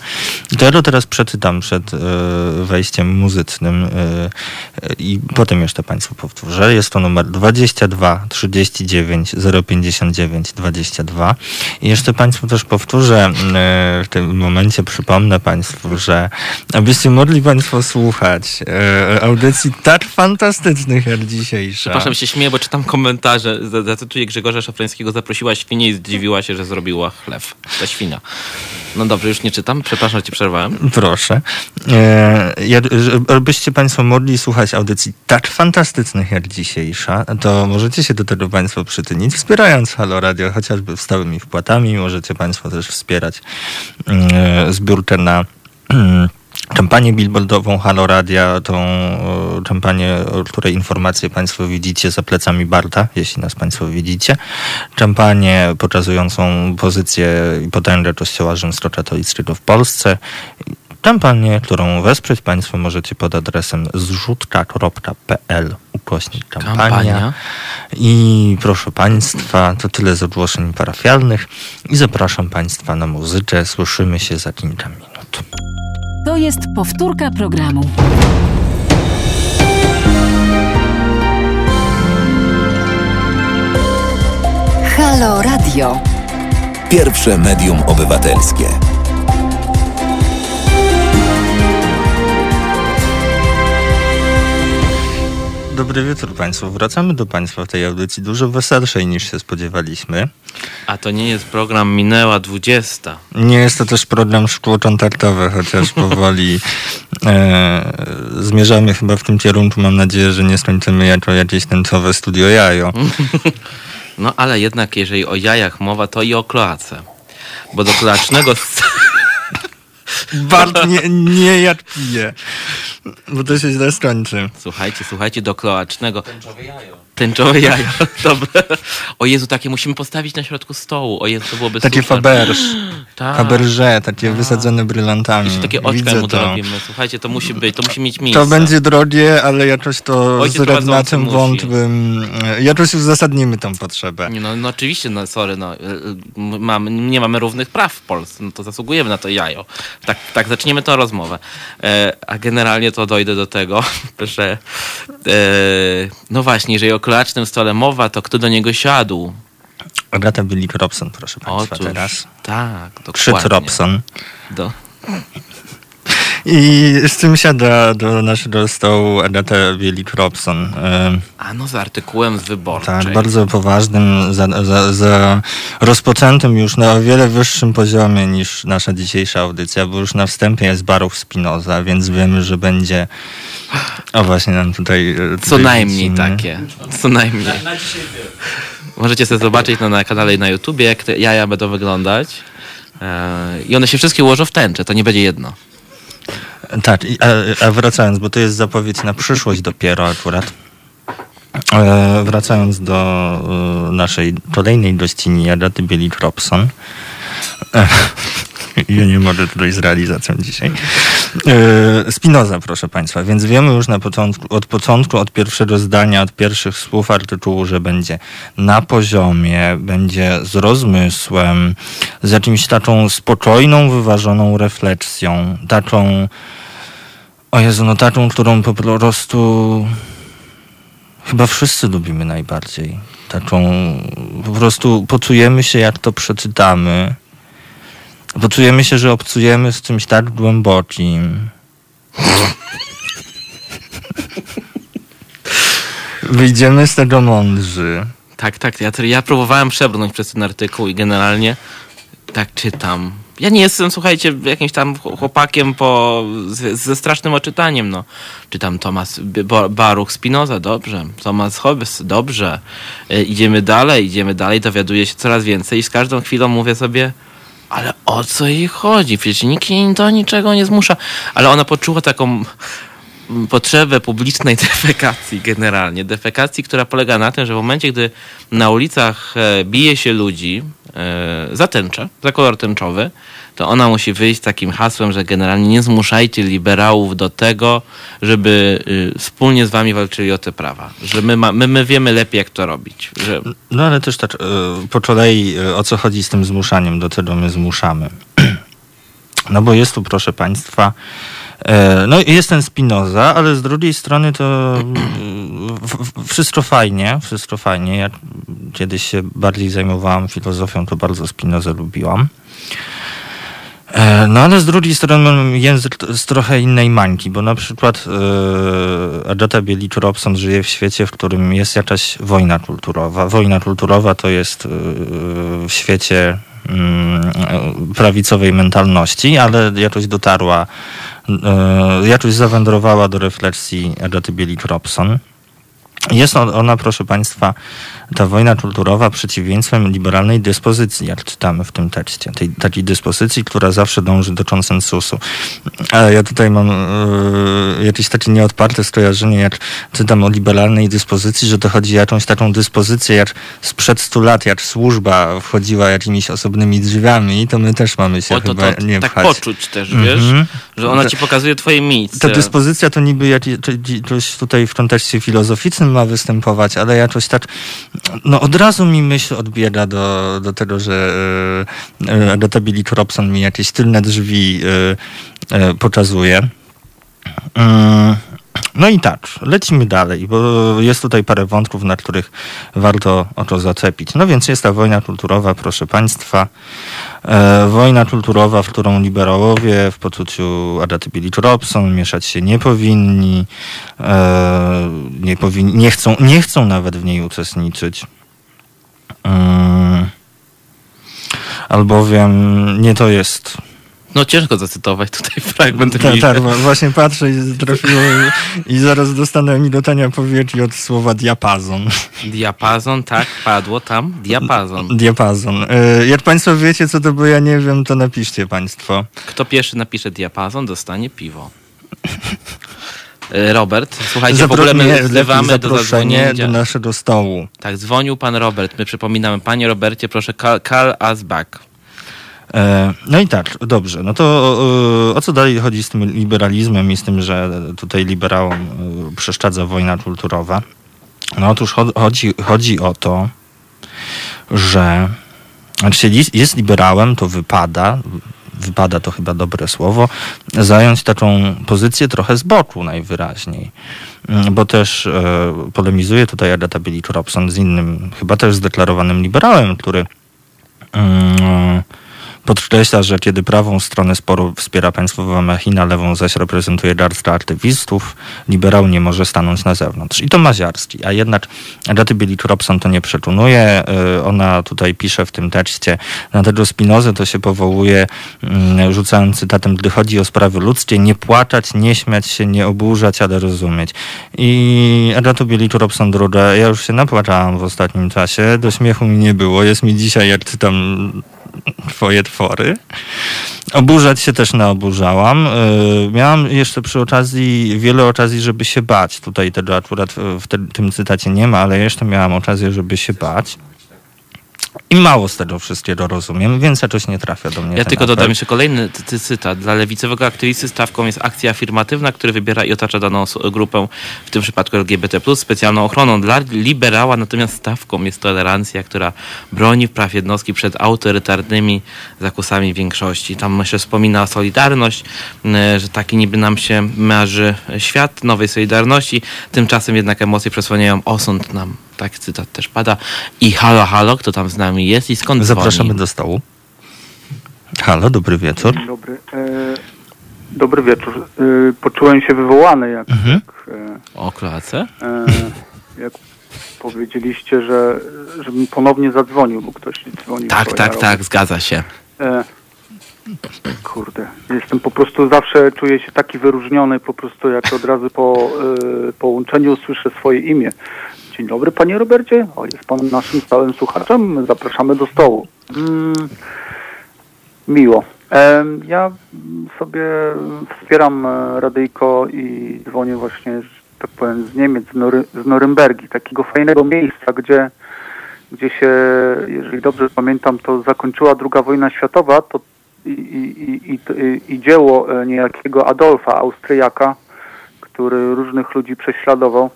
I to ja to teraz przeczytam przed y, wejściem muzycznym y, y, i potem jeszcze Państwu powtórzę. Jest to numer 22 39 059 22 i jeszcze Państwu też powtórzę w tym momencie, przypomnę Państwu, że abyście mogli Państwo słuchać audycji tak fantastycznych jak dzisiejsza. Przepraszam, się śmieję, bo czytam komentarze. Zacytuję Grzegorza Szafrańskiego. Zaprosiła świnię i zdziwiła się, że zrobiła chleb. Ta świnia. No dobrze, już nie czytam. Przepraszam, ci przerwałem. Proszę. E, Państwo mogli słuchać audycji tak fantastycznych jak dzisiejsza, to możecie się do tego Państwo przyczynić, wspierając Halo Radio, chociażby stałymi wpłatami. Możecie Państwo też wspierać e, zbiórkę na kampanię billboardową Halo Radia, tą kampanię, o której informacje Państwo widzicie za plecami Barta, jeśli nas Państwo widzicie. Kampanię pokazującą pozycję i potęgę Kościoła Rzymskokatolickiego w Polsce. Kampanię, którą wesprzeć Państwo możecie pod adresem zrzutka.pl rozgłośnić kampania. Kampania. I proszę Państwa, to tyle z ogłoszeń parafialnych i zapraszam Państwa na muzyczę. Słyszymy się za kilka minut. To jest powtórka programu. Halo Radio. Pierwsze medium obywatelskie. Dobry wieczór Państwu. Wracamy do Państwa w tej audycji dużo weselszej niż się spodziewaliśmy. A to nie jest program Minęła 20. Nie jest to też program szkło kontaktowe, chociaż powoli e, zmierzamy chyba w tym kierunku. Mam nadzieję, że nie skończymy jako jakieś tęczowe studio jajo. No ale jednak jeżeli o jajach mowa, to i o kloace. Bo do kloacznego... Bart, nie, nie jak pije, bo to się źle skończy. Słuchajcie, słuchajcie, do kloacznego... Tęczowe jajo. Tęczowe jajo, dobre. O Jezu, takie musimy postawić na środku stołu. O Jezu, to byłoby Takie super. Faberge, Tak. Faberże, takie wysadzone brylantami. Jeszcze takie oczka Widzę mu to. dorobimy. Słuchajcie, to musi być, to musi mieć miejsce. To będzie drogie, ale jakoś to Ojciec z musi. wątłym, e, jakoś uzasadnimy tą potrzebę. Nie, no, no oczywiście, no sorry, no, y, y, mamy, nie mamy równych praw w Polsce, no to zasługujemy na to jajo. Tak, tak zaczniemy tę rozmowę. E, a generalnie to dojdę do tego, że e, no właśnie, jeżeli o kloacznym stole mowa, to kto do niego siadł? Agata Billy Robson, proszę Państwa, Otóż, teraz. tak, Krzyt dokładnie. Robson. Do, I z tym siada do naszego stołu Agata Bielik Robson. E, a no z artykułem z wyborczej. Tak, bardzo poważnym, za, za, za rozpoczętym już na o wiele wyższym poziomie niż nasza dzisiejsza audycja, bo już na wstępie jest Baruch Spinoza, więc wiemy, że będzie... O właśnie nam tutaj... e, Co tutaj najmniej widzimy. takie. Co najmniej. Możecie sobie zobaczyć na, na kanale i na YouTubie, jak te jaja będą wyglądać. E, I one się wszystkie ułożą w tęczę, to nie będzie jedno. Tak, a, a wracając, bo to jest zapowiedź na przyszłość dopiero akurat. E, wracając do e, naszej kolejnej gościni, Agaty Bielik Robson. E, ja nie mogę tutaj z realizacją dzisiaj. E, Spinoza, proszę Państwa, więc wiemy już na początku, od początku, od pierwszego zdania, od pierwszych słów artykułu, że będzie na poziomie, będzie z rozmysłem, z jakimś taką spokojną, wyważoną refleksją, taką o Jezu, no taką, którą po prostu chyba wszyscy lubimy najbardziej. Taką, po prostu poczujemy się, jak to przeczytamy. Poczujemy się, że obcujemy z czymś tak głębokim. Wyjdziemy z tego mądrzy. Tak, tak. Ja, ja próbowałem przebrnąć przez ten artykuł i generalnie tak czytam. Ja nie jestem, słuchajcie, jakimś tam chłopakiem po, ze strasznym oczytaniem. No. Czytam Tomas Bo- Baruch Spinoza, dobrze. Thomas Hobbes, dobrze. E, idziemy dalej, idziemy dalej, dowiaduję się coraz więcej i z każdą chwilą mówię sobie, ale o co jej chodzi? Przecież nikt jej do niczego nie zmusza. Ale ona poczuła taką potrzebę publicznej defekacji generalnie. Defekacji, która polega na tym, że w momencie, gdy na ulicach e, bije się ludzi za tęczę, za kolor tęczowy, to ona musi wyjść z takim hasłem, że generalnie nie zmuszajcie liberałów do tego, żeby y, wspólnie z wami walczyli o te prawa. Że my, ma, my, my wiemy lepiej, jak to robić. Że No ale też tak, e, po kolei e, o co chodzi z tym zmuszaniem, do czego my zmuszamy. No bo jest tu, proszę Państwa, e, no jest ten Spinoza, ale z drugiej strony to wszystko fajnie, wszystko fajnie. Jak kiedyś się bardziej zajmowałam filozofią, to bardzo Spinozę lubiłam. E, No ale z drugiej strony mam język z trochę innej mańki, bo na przykład e, Agata Bielicz-Robson żyje w świecie, w którym jest jakaś wojna kulturowa. Wojna kulturowa to jest e, w świecie e, prawicowej mentalności, ale jakoś dotarła, jakoś zawędrowała do refleksji Agaty Bielicz-Robson. Jest on- ona, proszę Państwa, ta wojna kulturowa przeciwieństwem liberalnej dyspozycji, jak czytamy w tym tekście. Tej takiej dyspozycji, która zawsze dąży do konsensusu. Ale ja tutaj mam e, jakieś takie nieodparte skojarzenie, jak czytam o liberalnej dyspozycji, że to chodzi o jakąś taką dyspozycję, jak sprzed 100 lat, jak służba wchodziła jakimiś osobnymi drzwiami, to my też mamy się o to, chyba to nie tak pchać. poczuć też, wiesz, Mhm. Że ona ci pokazuje twoje miejsce. Ta dyspozycja to niby jakiś coś tutaj w kontekście filozoficznym ma występować, ale jakoś tak, no od razu mi myśl odbiega do, do tego, że e, Agata Billy Robson mi jakieś tylne drzwi e, e, pokazuje. Mm, no i tak, lecimy dalej, bo jest tutaj parę wątków, na których warto o to zaczepić. No więc jest ta wojna kulturowa, proszę Państwa. E, wojna kulturowa, w którą liberałowie w poczuciu Adaty Billich Robson mieszać się nie powinni, e, nie, powinni nie, chcą, nie chcą nawet w niej uczestniczyć. E, albowiem nie to jest no ciężko zacytować tutaj fragment. Tak, tak, właśnie patrzę i trafiło i zaraz dostanę minutania powietrza od słowa diapazon. Diapazon, tak, padło tam. Diapazon. Diapazon. E, jak państwo wiecie, co to bo ja nie wiem, to napiszcie państwo. Kto pierwszy napisze diapazon, dostanie piwo. E, Robert, słuchajcie, Zapro- w ogóle my nie, wzywamy do zadzwonienia. do naszego stołu. Tak, dzwonił pan Robert. My przypominamy, panie Robercie, proszę call, call us back. E, no i tak, dobrze. No to o co dalej chodzi z tym liberalizmem i z tym, że tutaj liberałom e, przeszkadza wojna kulturowa? No otóż chodzi, chodzi o to, że znaczy jest liberałem, to wypada, wypada to chyba dobre słowo, zająć taką pozycję trochę z boku najwyraźniej. Mm, bo też e, polemizuje tutaj Agata Billich Robson z innym, chyba też zdeklarowanym liberałem, który e, Podkreśla, że kiedy prawą stronę sporu wspiera państwowa machina, lewą zaś reprezentuje garstka aktywistów, liberał nie może stanąć na zewnątrz. I to Maziarski. A jednak Agaty Billich Robson to nie przekonuje. Y, ona tutaj pisze w tym tekście, na tego Spinozy to się powołuje, mm, rzucając cytatem, gdy chodzi o sprawy ludzkie, nie płakać, nie śmiać się, nie oburzać, ale rozumieć. I Agato Billich Robson druga, ja już się napłaczałam w ostatnim czasie, do śmiechu mi nie było, jest mi dzisiaj, jak czytam twoje twory. Oburzać się też naoburzałam. Y, miałam jeszcze przy okazji wiele okazji, żeby się bać. Tutaj tego akurat w tym cytacie nie ma, ale jeszcze miałam okazję, żeby się bać. I mało z tego wszystkiego rozumiem, więc jakoś nie trafia do mnie. Ja tylko apel. dodam jeszcze kolejny ty, cytat. Dla lewicowego aktywisty stawką jest akcja afirmatywna, który wybiera i otacza daną grupę, w tym przypadku LGBT, specjalną ochroną. Dla liberała natomiast stawką jest tolerancja, która broni praw jednostki przed autorytarnymi zakusami większości. Tam myślę wspomina Solidarność, że taki niby nam się marzy świat nowej Solidarności, tymczasem jednak emocje przesłaniają osąd nam tak cytat też pada. I halo, halo, kto tam z nami jest i skąd Zapraszamy dzwoni? do stołu. Halo, dobry wieczór. Dobry. E, dobry wieczór. E, poczułem się wywołany, jak, mhm. jak e, o klace? E, jak powiedzieliście, że żebym ponownie zadzwonił, bo ktoś nie dzwonił. Tak, tak, ja tak, zgadza się. E, kurde, jestem po prostu zawsze czuję się taki wyróżniony, po prostu jak od razu po e, połączeniu słyszę swoje imię. Dzień dobry panie Robercie. O, jest pan naszym stałym słuchaczem. Zapraszamy do stołu. Mm, miło. Ja sobie wspieram e, radyjko i dzwonię właśnie, tak powiem, z Niemiec, z, Nory, z Norymbergi, takiego fajnego miejsca, gdzie, gdzie się, jeżeli dobrze pamiętam, to zakończyła II wojna światowa, to i, i, i, i dzieło e, niejakiego Adolfa Austriaka, który różnych ludzi prześladował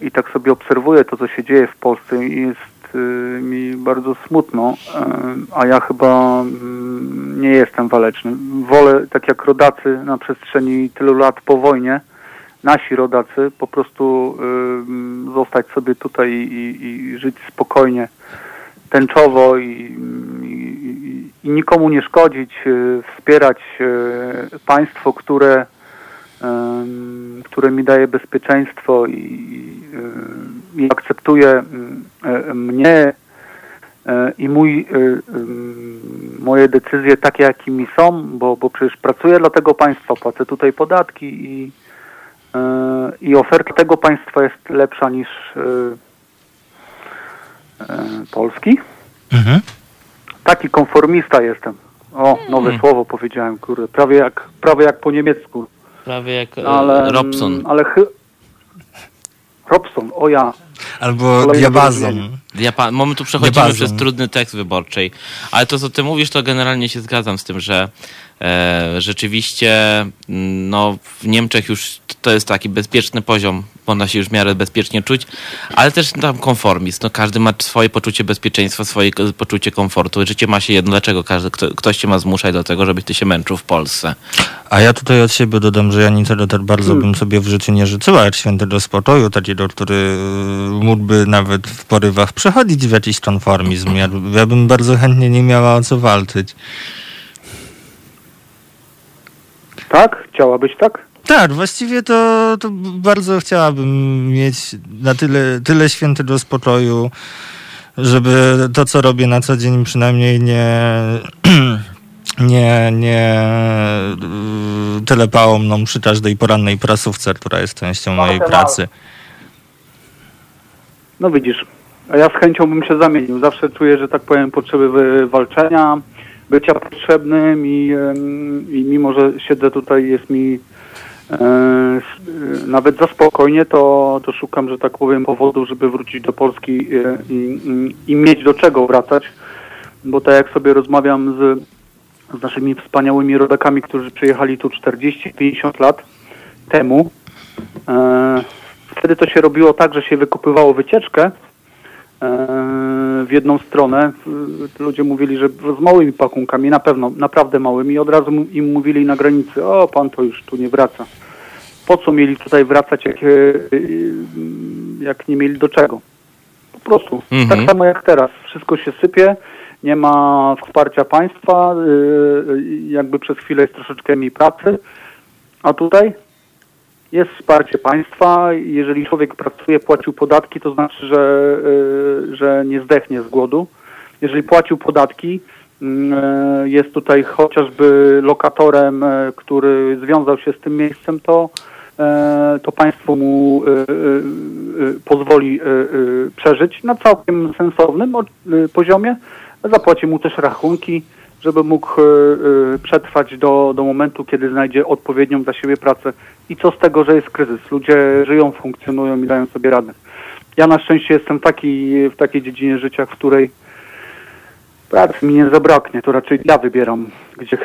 i tak sobie obserwuję to, co się dzieje w Polsce i jest y, mi bardzo smutno, e, a ja chyba mm, nie jestem waleczny. Wolę, tak jak rodacy na przestrzeni tylu lat po wojnie, nasi rodacy, po prostu y, zostać sobie tutaj i, i żyć spokojnie, tęczowo i, i, i nikomu nie szkodzić, wspierać państwo, które które mi daje bezpieczeństwo i, i akceptuje mnie i mój, moje decyzje takie, jakimi są, bo, bo przecież pracuję dla tego państwa, płacę tutaj podatki i, i oferta tego państwa jest lepsza niż Polski. Mhm. Taki konformista jestem. O, nowe hmm. słowo powiedziałem, kurde, prawie jak, prawie jak po niemiecku. Prawie jak e, ale, Robson. Ale chy... Robson, o ja. Albo diapazon. Diapa Mamy tu przechodzimy diapazon. przez trudny tekst wyborczej. Ale to, co ty mówisz, to generalnie się zgadzam z tym, że E, rzeczywiście, mm, no, w Niemczech już to jest taki bezpieczny poziom, można się już w miarę bezpiecznie czuć, ale też tam konformizm. No, każdy ma swoje poczucie bezpieczeństwa, swoje poczucie komfortu. Życie ma się jedno. Dlaczego każdy, kto, ktoś cię ma zmuszać do tego, żebyś ty się męczył w Polsce? A ja tutaj od siebie dodam, że ja niczego tak bardzo bym sobie w życiu nie życzyła jak świętego spokoju, takiego, który mógłby nawet w porywach przechodzić w jakiś konformizm. Ja, ja bym bardzo chętnie nie miała o co walczyć. Tak? Chciałabyś tak? Tak, właściwie to, to bardzo chciałabym mieć na tyle, tyle świętego spokoju, żeby to, co robię na co dzień, przynajmniej nie, nie, nie y, telepało mną przy każdej porannej prasówce, która jest częścią mojej pracy. No widzisz, a ja z chęcią bym się zamienił. Zawsze czuję, że tak powiem, potrzeby walczenia, bycia potrzebnym i, i mimo, że siedzę tutaj, jest mi e, e, nawet za spokojnie, to, to szukam, że tak powiem, powodu, żeby wrócić do Polski e, i, i, i mieć do czego wracać, bo tak jak sobie rozmawiam z, z naszymi wspaniałymi rodakami, którzy przyjechali tu 40-50 lat temu, wtedy to się robiło tak, że się wykupywało wycieczkę e, w jedną stronę. W- Ludzie mówili, że z małymi pakunkami, na pewno, naprawdę małymi. I od razu im mówili na granicy, o pan to już tu nie wraca. Po co mieli tutaj wracać, jak, e, e, jak nie mieli do czego? Po prostu. Mhm. Tak samo jak teraz. Wszystko się sypie, nie ma wsparcia państwa, e, e, jakby przez chwilę jest troszeczkę mniej pracy. A tutaj jest wsparcie państwa. Jeżeli człowiek pracuje, płacił podatki, to znaczy, że, y, że nie zdechnie z głodu. Jeżeli płacił podatki, y, jest tutaj chociażby lokatorem, y, który związał się z tym miejscem, to, to państwo mu pozwoli przeżyć na całkiem sensownym poziomie. Zapłaci mu też rachunki, żeby mógł y, y, przetrwać do, do momentu, kiedy znajdzie odpowiednią dla siebie pracę. I co z tego, że jest kryzys? Ludzie żyją, funkcjonują i dają sobie radę. Ja na szczęście jestem taki, w takiej dziedzinie życia, w której pracy mi nie zabraknie. To raczej ja wybieram, gdzie,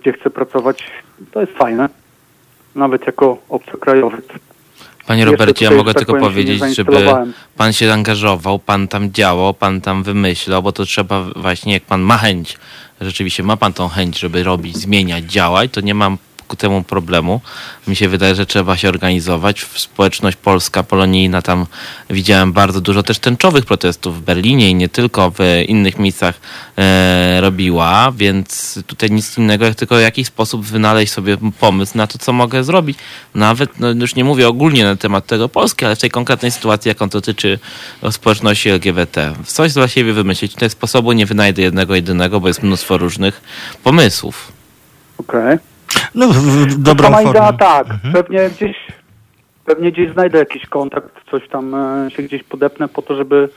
gdzie chcę pracować. To jest fajne. Nawet jako obcokrajowiec. Panie Robercie, ja mogę tak tylko powiedzieć, żeby pan się angażował, pan tam działał, pan tam wymyślał, bo to trzeba właśnie, jak pan ma chęć, rzeczywiście ma pan tą chęć, żeby robić, zmieniać, działać, to nie mam ku temu problemu. Mi się wydaje, że trzeba się organizować. Społeczność polska, polonijna, tam widziałem bardzo dużo też tęczowych protestów w Berlinie i nie tylko w innych miejscach e, robiła, więc tutaj nic innego, jak tylko w jakiś sposób wynaleźć sobie pomysł na to, co mogę zrobić. Nawet, no już nie mówię ogólnie na temat tego Polski, ale w tej konkretnej sytuacji, jaką dotyczy społeczności LGBT. Coś dla siebie wymyślić. Tutaj sposobu nie wynajdę jednego, jedynego, bo jest mnóstwo różnych pomysłów. Okej. No, w- w dobrą Sama formę. idea tak. Pewnie gdzieś pewnie gdzieś znajdę jakiś kontakt, coś tam e, się gdzieś podepnę po to, żeby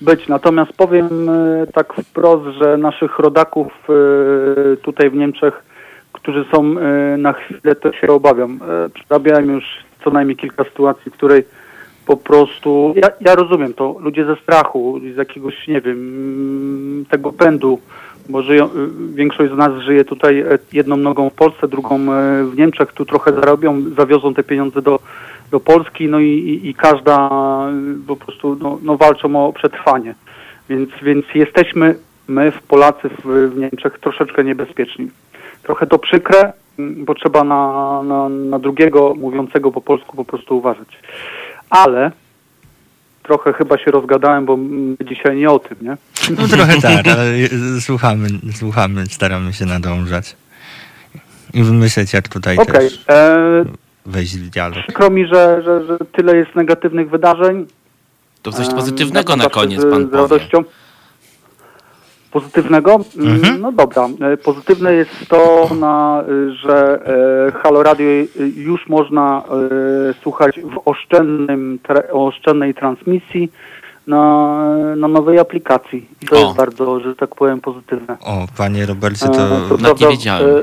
być. Natomiast powiem e, tak wprost, że naszych rodaków e, tutaj w Niemczech, którzy są na chwilę, to się obawiam. Przerabiałem już co najmniej kilka sytuacji, w której po prostu, ja, ja rozumiem to, ludzie ze strachu, z jakiegoś, nie wiem, tego pędu, bo żyją, y, większość z nas żyje tutaj e, jedną nogą w Polsce, drugą e, w Niemczech, tu trochę zarobią, zawiozą te pieniądze do, do Polski, no i, i, każda y, po prostu no, no walczą o przetrwanie. Więc, więc jesteśmy my, w Polacy w, w Niemczech, troszeczkę niebezpieczni. Trochę to przykre, mm, bo trzeba na, na, na drugiego mówiącego po polsku po prostu uważać. Ale trochę chyba się rozgadałem, bo dzisiaj nie o tym, nie? No trochę tak, ale słuchamy, słuchamy, staramy się nadążać. I wymyśleć, jak tutaj Okej. też e, wejść w dialog. Przykro mi, że, że, że tyle jest negatywnych wydarzeń. To coś pozytywnego na koniec z, pan z powie. radością. Pozytywnego? Mm, Mhm. No dobra. E, Pozytywne jest to, na, y, że e, Halo Radio już można e, słuchać w oszczędnym, oszczędnej transmisji na, na nowej aplikacji. I to O. jest bardzo, że tak powiem, pozytywne. O, panie Robercie, E, to, Nawet nie prawda, wiedziałem. e,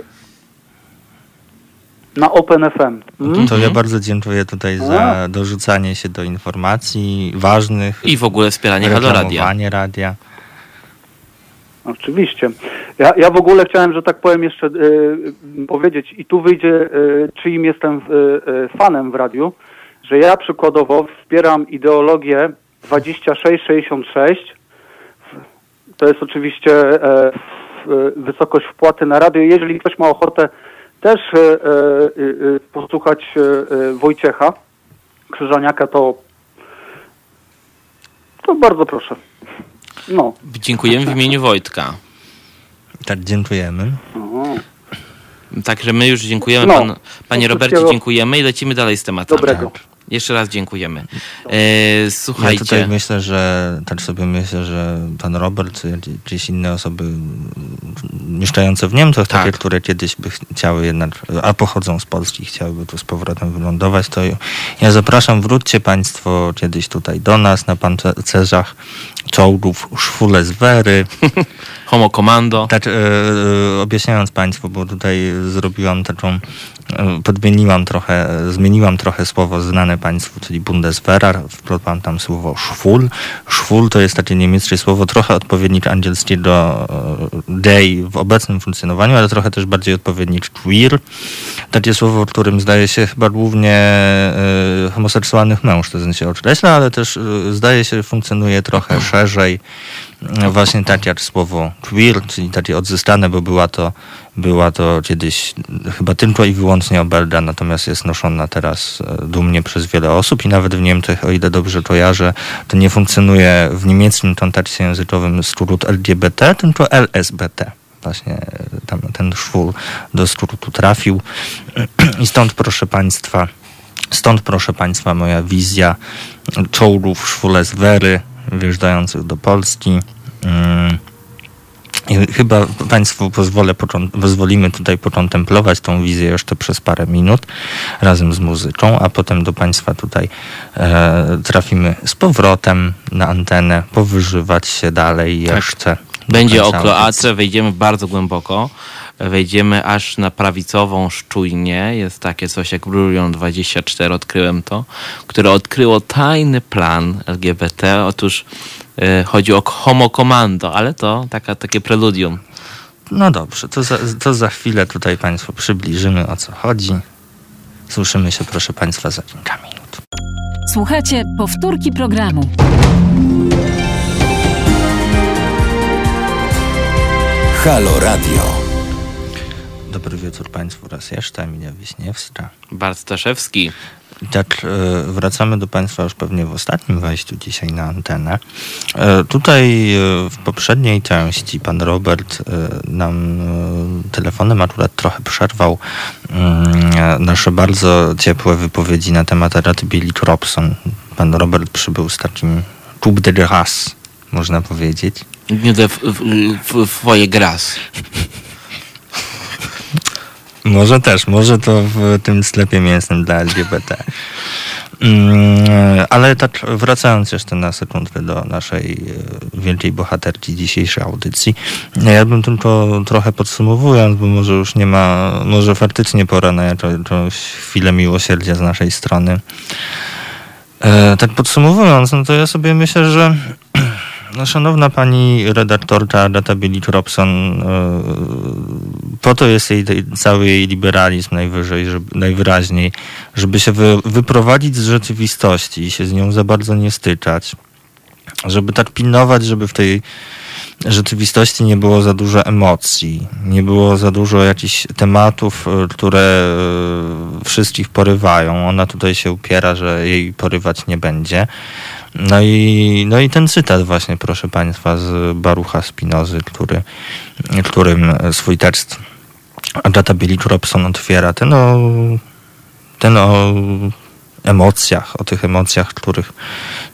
Na OpenFM. Mm? to ja Mhm. bardzo dziękuję tutaj za dorzucanie się do informacji ważnych. I w ogóle wspieranie Halo Radia. radia. Oczywiście. Ja, ja w ogóle chciałem, że tak powiem, jeszcze y, powiedzieć, i tu wyjdzie, y, czyim jestem y, fanem w radiu, że ja przykładowo wspieram ideologię 2666. To jest oczywiście wysokość wpłaty na radio. Jeżeli ktoś ma ochotę też posłuchać Wojciecha Krzyżaniaka, to, to bardzo proszę. No. Dziękujemy w imieniu Wojtka. Tak, dziękujemy. O. Także my już dziękujemy, No, pan, panie Robercie, dziękujemy i lecimy dalej z tematami. Dobrego. Jeszcze raz dziękujemy. E, Ja słuchajcie, tutaj myślę, że tak sobie myślę, że pan Robert czy jakieś inne osoby mieszkające w Niemczech, Tak. takie, które kiedyś by chciały jednak, a pochodzą z Polski, chciałyby tu z powrotem wylądować, to ja zapraszam, wróćcie państwo kiedyś tutaj do nas na pancerzach czołgów Szwule z Wery. Homo Commando. Tak, e, e, objaśniając Państwu, bo tutaj zrobiłam taką, podmieniłam trochę, e, zmieniłam trochę słowo znane Państwu, czyli Bundeswehrer, wplotłam tam słowo Schwul. Schwul to jest takie niemieckie słowo, trochę odpowiednik angielskiego e, gay w obecnym funkcjonowaniu, ale trochę też bardziej odpowiednik queer. Takie słowo, którym zdaje się chyba głównie e, homoseksualnych mężczyzn się określa, ale też e, zdaje się funkcjonuje trochę szerzej. No Właśnie tak jak słowo queer, czyli takie odzyskane, bo była to, była to kiedyś chyba tylko i wyłącznie obelga, natomiast jest noszona teraz e, dumnie przez wiele osób i nawet w Niemczech, o ile dobrze kojarzę, to nie funkcjonuje w niemieckim kontakcie językowym skrót LGBT, tylko LSBT. Właśnie e, tam ten szwul do skrótu trafił. I stąd proszę Państwa, Stąd, proszę Państwa, moja wizja czołgów szwule z Wery wjeżdżających do Polski. Mm. I chyba Państwu pozwolę, pozwolimy tutaj pokontemplować tą wizję jeszcze przez parę minut razem z muzyką, a potem do Państwa tutaj e, trafimy z powrotem na antenę, powyżywać się dalej jeszcze. do Będzie o kloace, wejdziemy bardzo głęboko. Wejdziemy aż na prawicową szczujnię. Jest takie coś jak Brurion 24, odkryłem to, które odkryło tajny plan LGBT. Otóż e, chodzi o Homo Commando, ale to taka, takie preludium. No dobrze, to za, to za chwilę tutaj Państwu przybliżymy o co chodzi. Słyszymy się, proszę Państwa, za kilka minut. Słuchajcie powtórki programu. Halo Radio. Dobry wieczór Państwu raz jeszcze, Emilia Wiśniewska. Bart Staszewski. Tak, e, wracamy do Państwa już pewnie w ostatnim wejściu dzisiaj na antenę. E, Tutaj e, w poprzedniej części pan Robert nam telefonem akurat trochę przerwał mm, nasze bardzo ciepłe wypowiedzi na temat Araty Billy Robson. Pan Robert przybył z takim coup de grâce, można powiedzieć. Nie de Foje Gras. Może też, może to w tym sklepie mięsnym dla LGBT. Mm, Ale tak wracając jeszcze na sekundkę do naszej e, wielkiej bohaterki dzisiejszej audycji, ja bym tylko trochę podsumowując, bo może już nie ma, może faktycznie pora na jakąś chwilę miłosierdzia z naszej strony. E, tak podsumowując, no to ja sobie myślę, że no, szanowna pani redaktorka Agata Bielik-Robson, e, po to jest jej cały jej liberalizm najwyżej, żeby, najwyraźniej, żeby się wy, wyprowadzić z rzeczywistości i się z nią za bardzo nie styczać. Żeby tak pilnować, żeby w tej rzeczywistości nie było za dużo emocji, nie było za dużo jakichś tematów, e, które e, wszystkich porywają. Ona tutaj się upiera, że jej porywać nie będzie. No i, no i ten cytat właśnie, proszę Państwa, z Barucha Spinozy, który, którym swój tekst Agata Bielik-Robson otwiera, ten o, ten o emocjach, o tych emocjach, których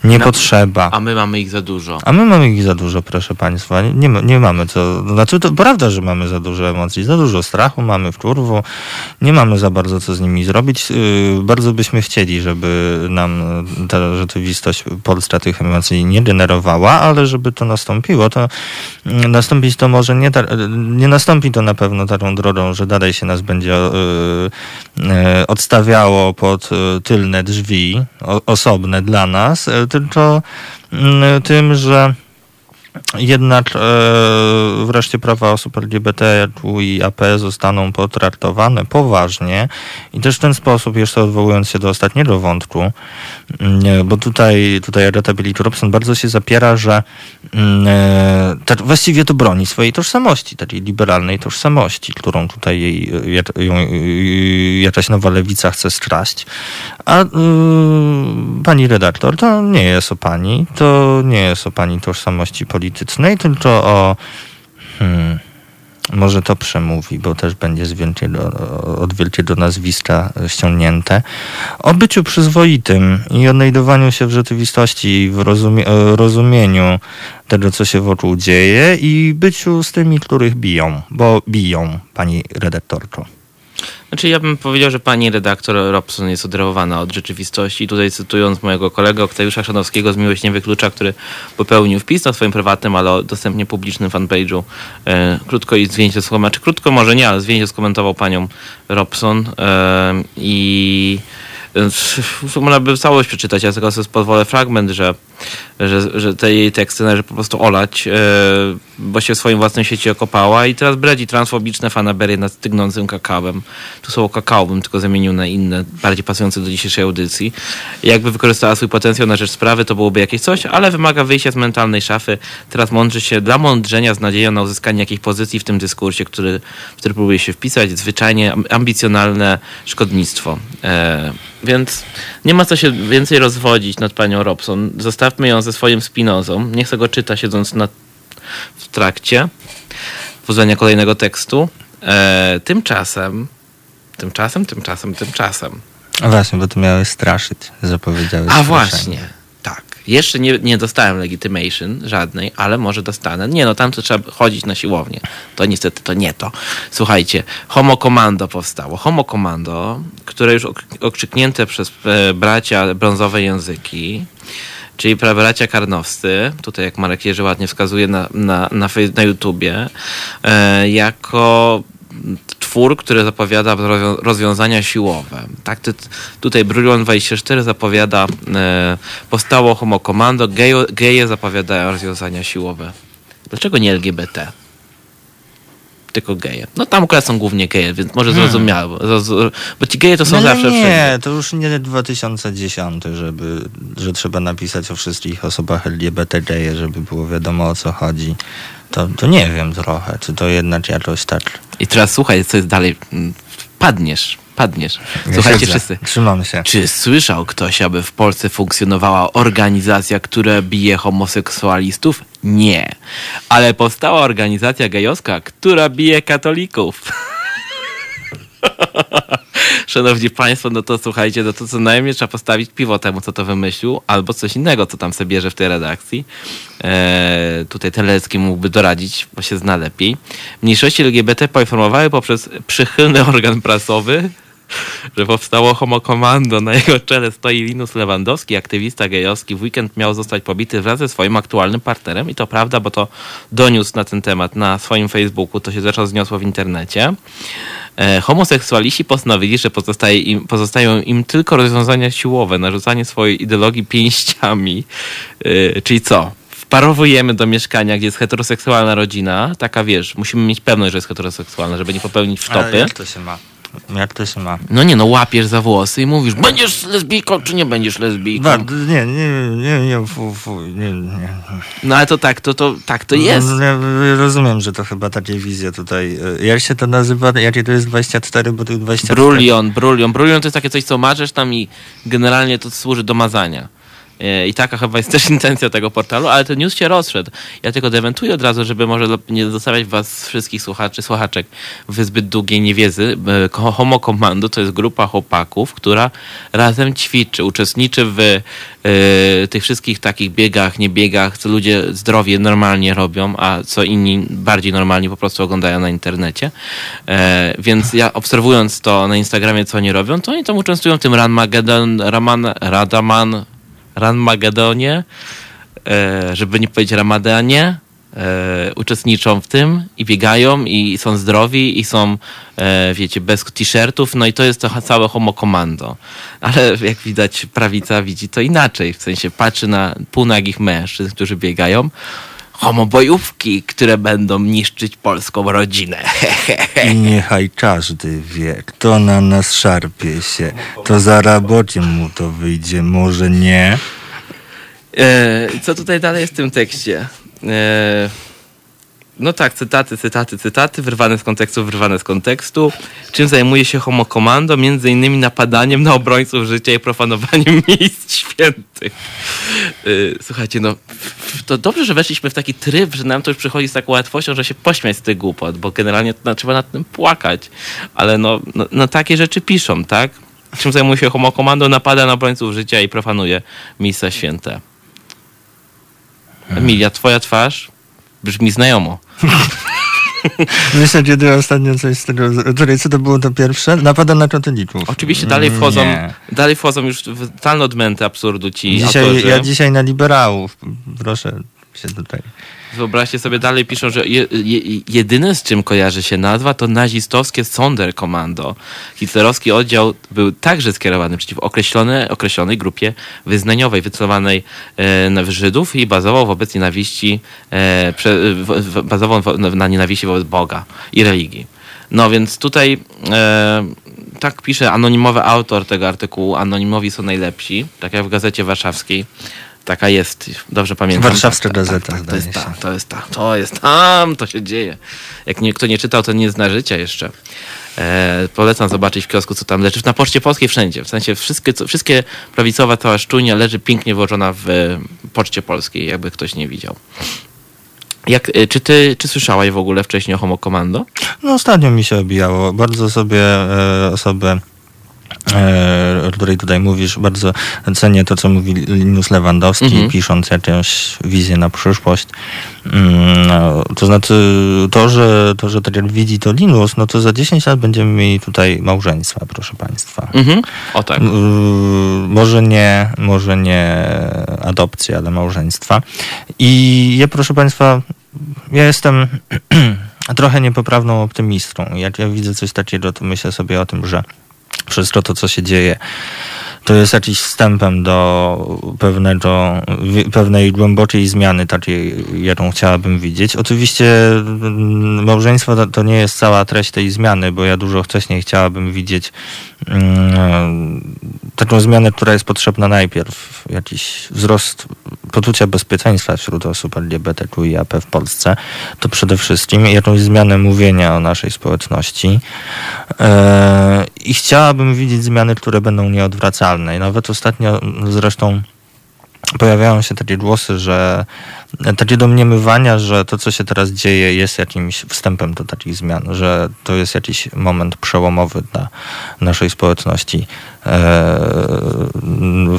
nie No, potrzeba. A my mamy ich za dużo. A my mamy ich za dużo, proszę Państwa. Nie, nie, ma- nie mamy co. Znaczy, to prawda, że mamy za dużo emocji, za dużo strachu mamy w kurwu. Nie mamy za bardzo co z nimi zrobić. Yy, bardzo byśmy chcieli, żeby nam ta rzeczywistość polska tych emocji nie generowała, ale żeby to nastąpiło, to mm, nastąpić to może nie, ta, nie nastąpi to na pewno taką drogą, że dalej się nas będzie yy, odstawiało pod yy, tylne drzwi o, osobne dla nas, yy, tylko mm, tym, że jednak e, wreszcie prawa osób LGBT i AP zostaną potraktowane poważnie i też w ten sposób, jeszcze odwołując się do ostatniego wątku, mm, bo tutaj, tutaj Agatha Billy Robson bardzo się zapiera, że mm, e, tak właściwie to broni swojej tożsamości, takiej liberalnej tożsamości, którą tutaj jej, ją, jakaś nowa lewica chce straść. A y, pani redaktor, to nie jest o pani, to nie jest o pani tożsamości politycznej, tylko o hmm, może to przemówi, bo też będzie od wielkiego nazwiska ściągnięte, o byciu przyzwoitym i odnajdowaniu się w rzeczywistości w rozumie, rozumieniu tego, co się wokół dzieje i byciu z tymi, których biją, bo biją, pani redaktorko. Znaczy ja bym powiedział, że pani redaktor Robson jest oderwana od rzeczywistości. Tutaj cytując mojego kolegę Oktawiusza Szanowskiego z Miłość Nie Wyklucza, który popełnił wpis na swoim prywatnym, ale dostępnie publicznym fanpage'u. E, krótko i zdjęcie skomentował, czy krótko może nie, ale zdjęcie skomentował panią Robson. E, i można by całość przeczytać, ja tylko sobie pozwolę fragment, że, że, że te jej teksty należy po prostu olać, e, bo się w swoim własnym świecie okopała i teraz bredzi transfobiczne fanaberie nad stygnącym kakałem. Tu słowo kakao bym tylko zamienił na inne, bardziej pasujące do dzisiejszej audycji. Jakby wykorzystała swój potencjał na rzecz sprawy, to byłoby jakieś coś, ale wymaga wyjścia z mentalnej szafy. Teraz mądrzy się dla mądrzenia z nadzieją na uzyskanie jakiejś pozycji w tym dyskursie, który, w który próbuje się wpisać. Zwyczajnie ambicjonalne szkodnictwo. E, więc nie ma co się więcej rozwodzić nad panią Robson. Zostawmy ją ze swoim spinozą. Niech sobie go czyta siedząc na, w trakcie poznania kolejnego tekstu. E, tymczasem, tymczasem, tymczasem, tymczasem. A właśnie, bo to miałeś straszyć, zapowiedziałeś. A właśnie. Jeszcze nie, nie dostałem legitymation żadnej, ale może dostanę. Nie no, tam to trzeba chodzić na siłownię. To niestety to nie to. Słuchajcie, Homo Commando powstało. Homo Commando, które już okrzyknięte przez e, bracia brązowe języki, czyli bracia karnowscy, tutaj jak Marek Jerzy ładnie wskazuje na, na, na, na YouTubie, e, jako twór, który zapowiada rozwiązania siłowe. Tak, tutaj Brilliant 24 zapowiada, e, powstało Homo Commando, geje, geje zapowiadają rozwiązania siłowe. Dlaczego nie LGBT? Tylko geje. No tam akurat są głównie geje, więc może hmm. zrozumiałe, bo, ci geje to są no, zawsze Nie, wszędzie. to już nie 2010, żeby, że trzeba napisać o wszystkich osobach LGBT geje, żeby było wiadomo o co chodzi. To, to nie wiem trochę, czy to jednak jakoś tak. I teraz słuchaj, co jest dalej. Padniesz, padniesz. Słuchajcie wszyscy. Trzymamy się. Czy słyszał ktoś, aby w Polsce funkcjonowała organizacja, która bije homoseksualistów? Nie. Ale powstała organizacja gejowska, która bije katolików. Szanowni Państwo, no to słuchajcie, no to co najmniej trzeba postawić piwo temu, co to wymyślił, albo coś innego, co tam sobie bierze w tej redakcji. Eee, tutaj Telecki mógłby doradzić, bo się zna lepiej. Mniejszości LGBT poinformowały poprzez przychylny organ prasowy, że powstało Homo Commando. Na jego czele stoi Linus Lewandowski, aktywista gejowski. W weekend miał zostać pobity wraz ze swoim aktualnym partnerem i to prawda, bo to doniósł na ten temat na swoim Facebooku, to się zresztą zniosło w internecie. E, homoseksualiści postanowili, że im, pozostają im tylko rozwiązania siłowe, narzucanie swojej ideologii pięściami. E, czyli co? Wparowujemy do mieszkania, gdzie jest heteroseksualna rodzina, taka wiesz, musimy mieć pewność, że jest heteroseksualna, żeby nie popełnić wtopy. Ale jak to się ma? Jak to się ma? No nie, no łapiesz za włosy i mówisz, będziesz lesbijką, czy nie będziesz lesbijką? Bardzo, nie, nie, nie, nie, fu, fu, nie, nie. No ale to tak, to, to, tak to jest. No, ja rozumiem, że to chyba takie wizje tutaj. E, jak się to nazywa? Jakie to jest 24, bo tu 24? Brulion, brulion. Brulion to jest takie coś, co marzesz tam i generalnie to służy do mazania. E, I taka chyba jest też intencja tego portalu, ale ten news się rozszedł. Ja tylko dementuję od razu, żeby może nie zostawiać was wszystkich słuchaczy, słuchaczek w zbyt długiej niewiedzy. E, Homo Commando to jest grupa chłopaków, która razem ćwiczy, uczestniczy w y, tych wszystkich takich biegach, nie biegach, co ludzie zdrowie normalnie robią, a co inni bardziej normalnie po prostu oglądają na internecie. Więc ja obserwując to na Instagramie, co oni robią, to oni tam uczestniczą w tym Ranmagedon, Raman, Radaman, Ranmagedonie, e, żeby nie powiedzieć Ramadanie, e, uczestniczą w tym i biegają i są zdrowi i są, e, wiecie, bez t-shirtów, no i to jest to całe homo komando. Ale jak widać, prawica widzi to inaczej, w sensie patrzy na półnagich mężczyzn, którzy biegają, homobojówki, które będą niszczyć polską rodzinę. I niechaj każdy wie, kto na nas szarpie się, to za rabocie mu to wyjdzie, może nie. E, co tutaj dalej jest w tym tekście? E, no tak, cytaty, cytaty, cytaty, wyrwane z kontekstu, wyrwane z kontekstu. Czym zajmuje się Homo Commando? Między innymi napadaniem na obrońców życia i profanowaniem miejsc świętych. Yy, słuchajcie, no to dobrze, że weszliśmy w taki tryb, że nam to już przychodzi z taką łatwością, że się pośmiać z tych głupot, bo generalnie no, trzeba nad tym płakać. Ale no, no, no takie rzeczy piszą, tak? Czym zajmuje się Homo Commando? Napada na obrońców życia i profanuje miejsca święte. Emilia, twoja twarz brzmi znajomo. Myślę, kiedy ostatnio coś z tego... Czekaj, co to było to pierwsze? Napada na katolików. Oczywiście dalej wchodzą, Nie. dalej wchodzą już w totalne odmęty absurdu ci Dzisiaj, autorzy. ja dzisiaj na liberałów. Proszę się tutaj... Wyobraźcie sobie, dalej piszą, że je, je, jedyne z czym kojarzy się nazwa to nazistowskie Sonderkommando. Hitlerowski oddział był także skierowany przeciw określone, określonej grupie wyznaniowej, wycelowanej e, Żydów i bazował wobec nienawiści, e, prze, w, bazował na nienawiści wobec Boga i religii. No więc tutaj e, tak pisze anonimowy autor tego artykułu. Anonimowi są najlepsi, tak jak w Gazecie Warszawskiej. Taka jest, dobrze pamiętam. Warszawska tak, tak, Gazeta, Tak, to zdaje jest ta, to jest ta, to jest tam, to się dzieje. Jak nie, kto nie czytał, to nie zna życia jeszcze. E, polecam zobaczyć w kiosku, co tam leży. Na Poczcie Polskiej wszędzie. W sensie wszystkie, co, wszystkie prawicowa cała szczujnia leży pięknie włożona w e, Poczcie Polskiej, jakby ktoś nie widział. Jak, e, czy ty, czy słyszałaś w ogóle wcześniej o Homo Commando? No ostatnio mi się obijało. Bardzo sobie e, osobę, której tutaj mówisz, bardzo cenię to, co mówi Linus Lewandowski, Mhm. pisząc jakąś wizję na przyszłość. Mm, no, to znaczy to, że to, że tak jak widzi to Linus, no to za 10 lat będziemy mieli tutaj małżeństwa, proszę Państwa. Mhm. O tak. Yy, może nie, może nie adopcję, ale małżeństwa. I ja, proszę Państwa, ja jestem trochę niepoprawną optymistą. Jak ja widzę coś takiego, to myślę sobie o tym, że wszystko to, co się dzieje, to jest jakiś wstępem do pewnego, pewnej głębokiej zmiany, takiej, jaką chciałabym widzieć. Oczywiście mm, małżeństwo to, to nie jest cała treść tej zmiany, bo ja dużo wcześniej chciałabym widzieć mm, taką zmianę, która jest potrzebna najpierw. Jakiś wzrost poczucia bezpieczeństwa wśród osób LGBTQIAP w Polsce. To przede wszystkim jakąś zmianę mówienia o naszej społeczności. E, I chciałabym widzieć zmiany, które będą nieodwracalne. I nawet ostatnio zresztą pojawiają się takie głosy, że takie domniemywania, że to, co się teraz dzieje, jest jakimś wstępem do takich zmian, że to jest jakiś moment przełomowy dla naszej społeczności e,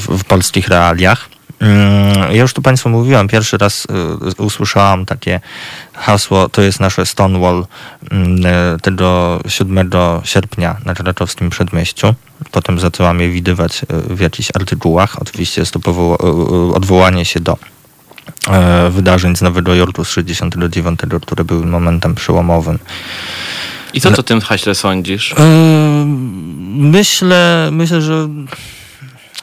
w polskich realiach. Mm, Ja już tu Państwu mówiłem, pierwszy raz y, usłyszałam takie hasło, to jest nasze Stonewall mm, y, tego 7 sierpnia na Krakowskim Przedmieściu. Potem zaczęłam je widywać w jakichś artykułach. Oczywiście jest to odwołanie się do e, wydarzeń z Nowego Jorku z 69, które były momentem przełomowym. I co ty o tym haśle sądzisz? Myślę, myślę, że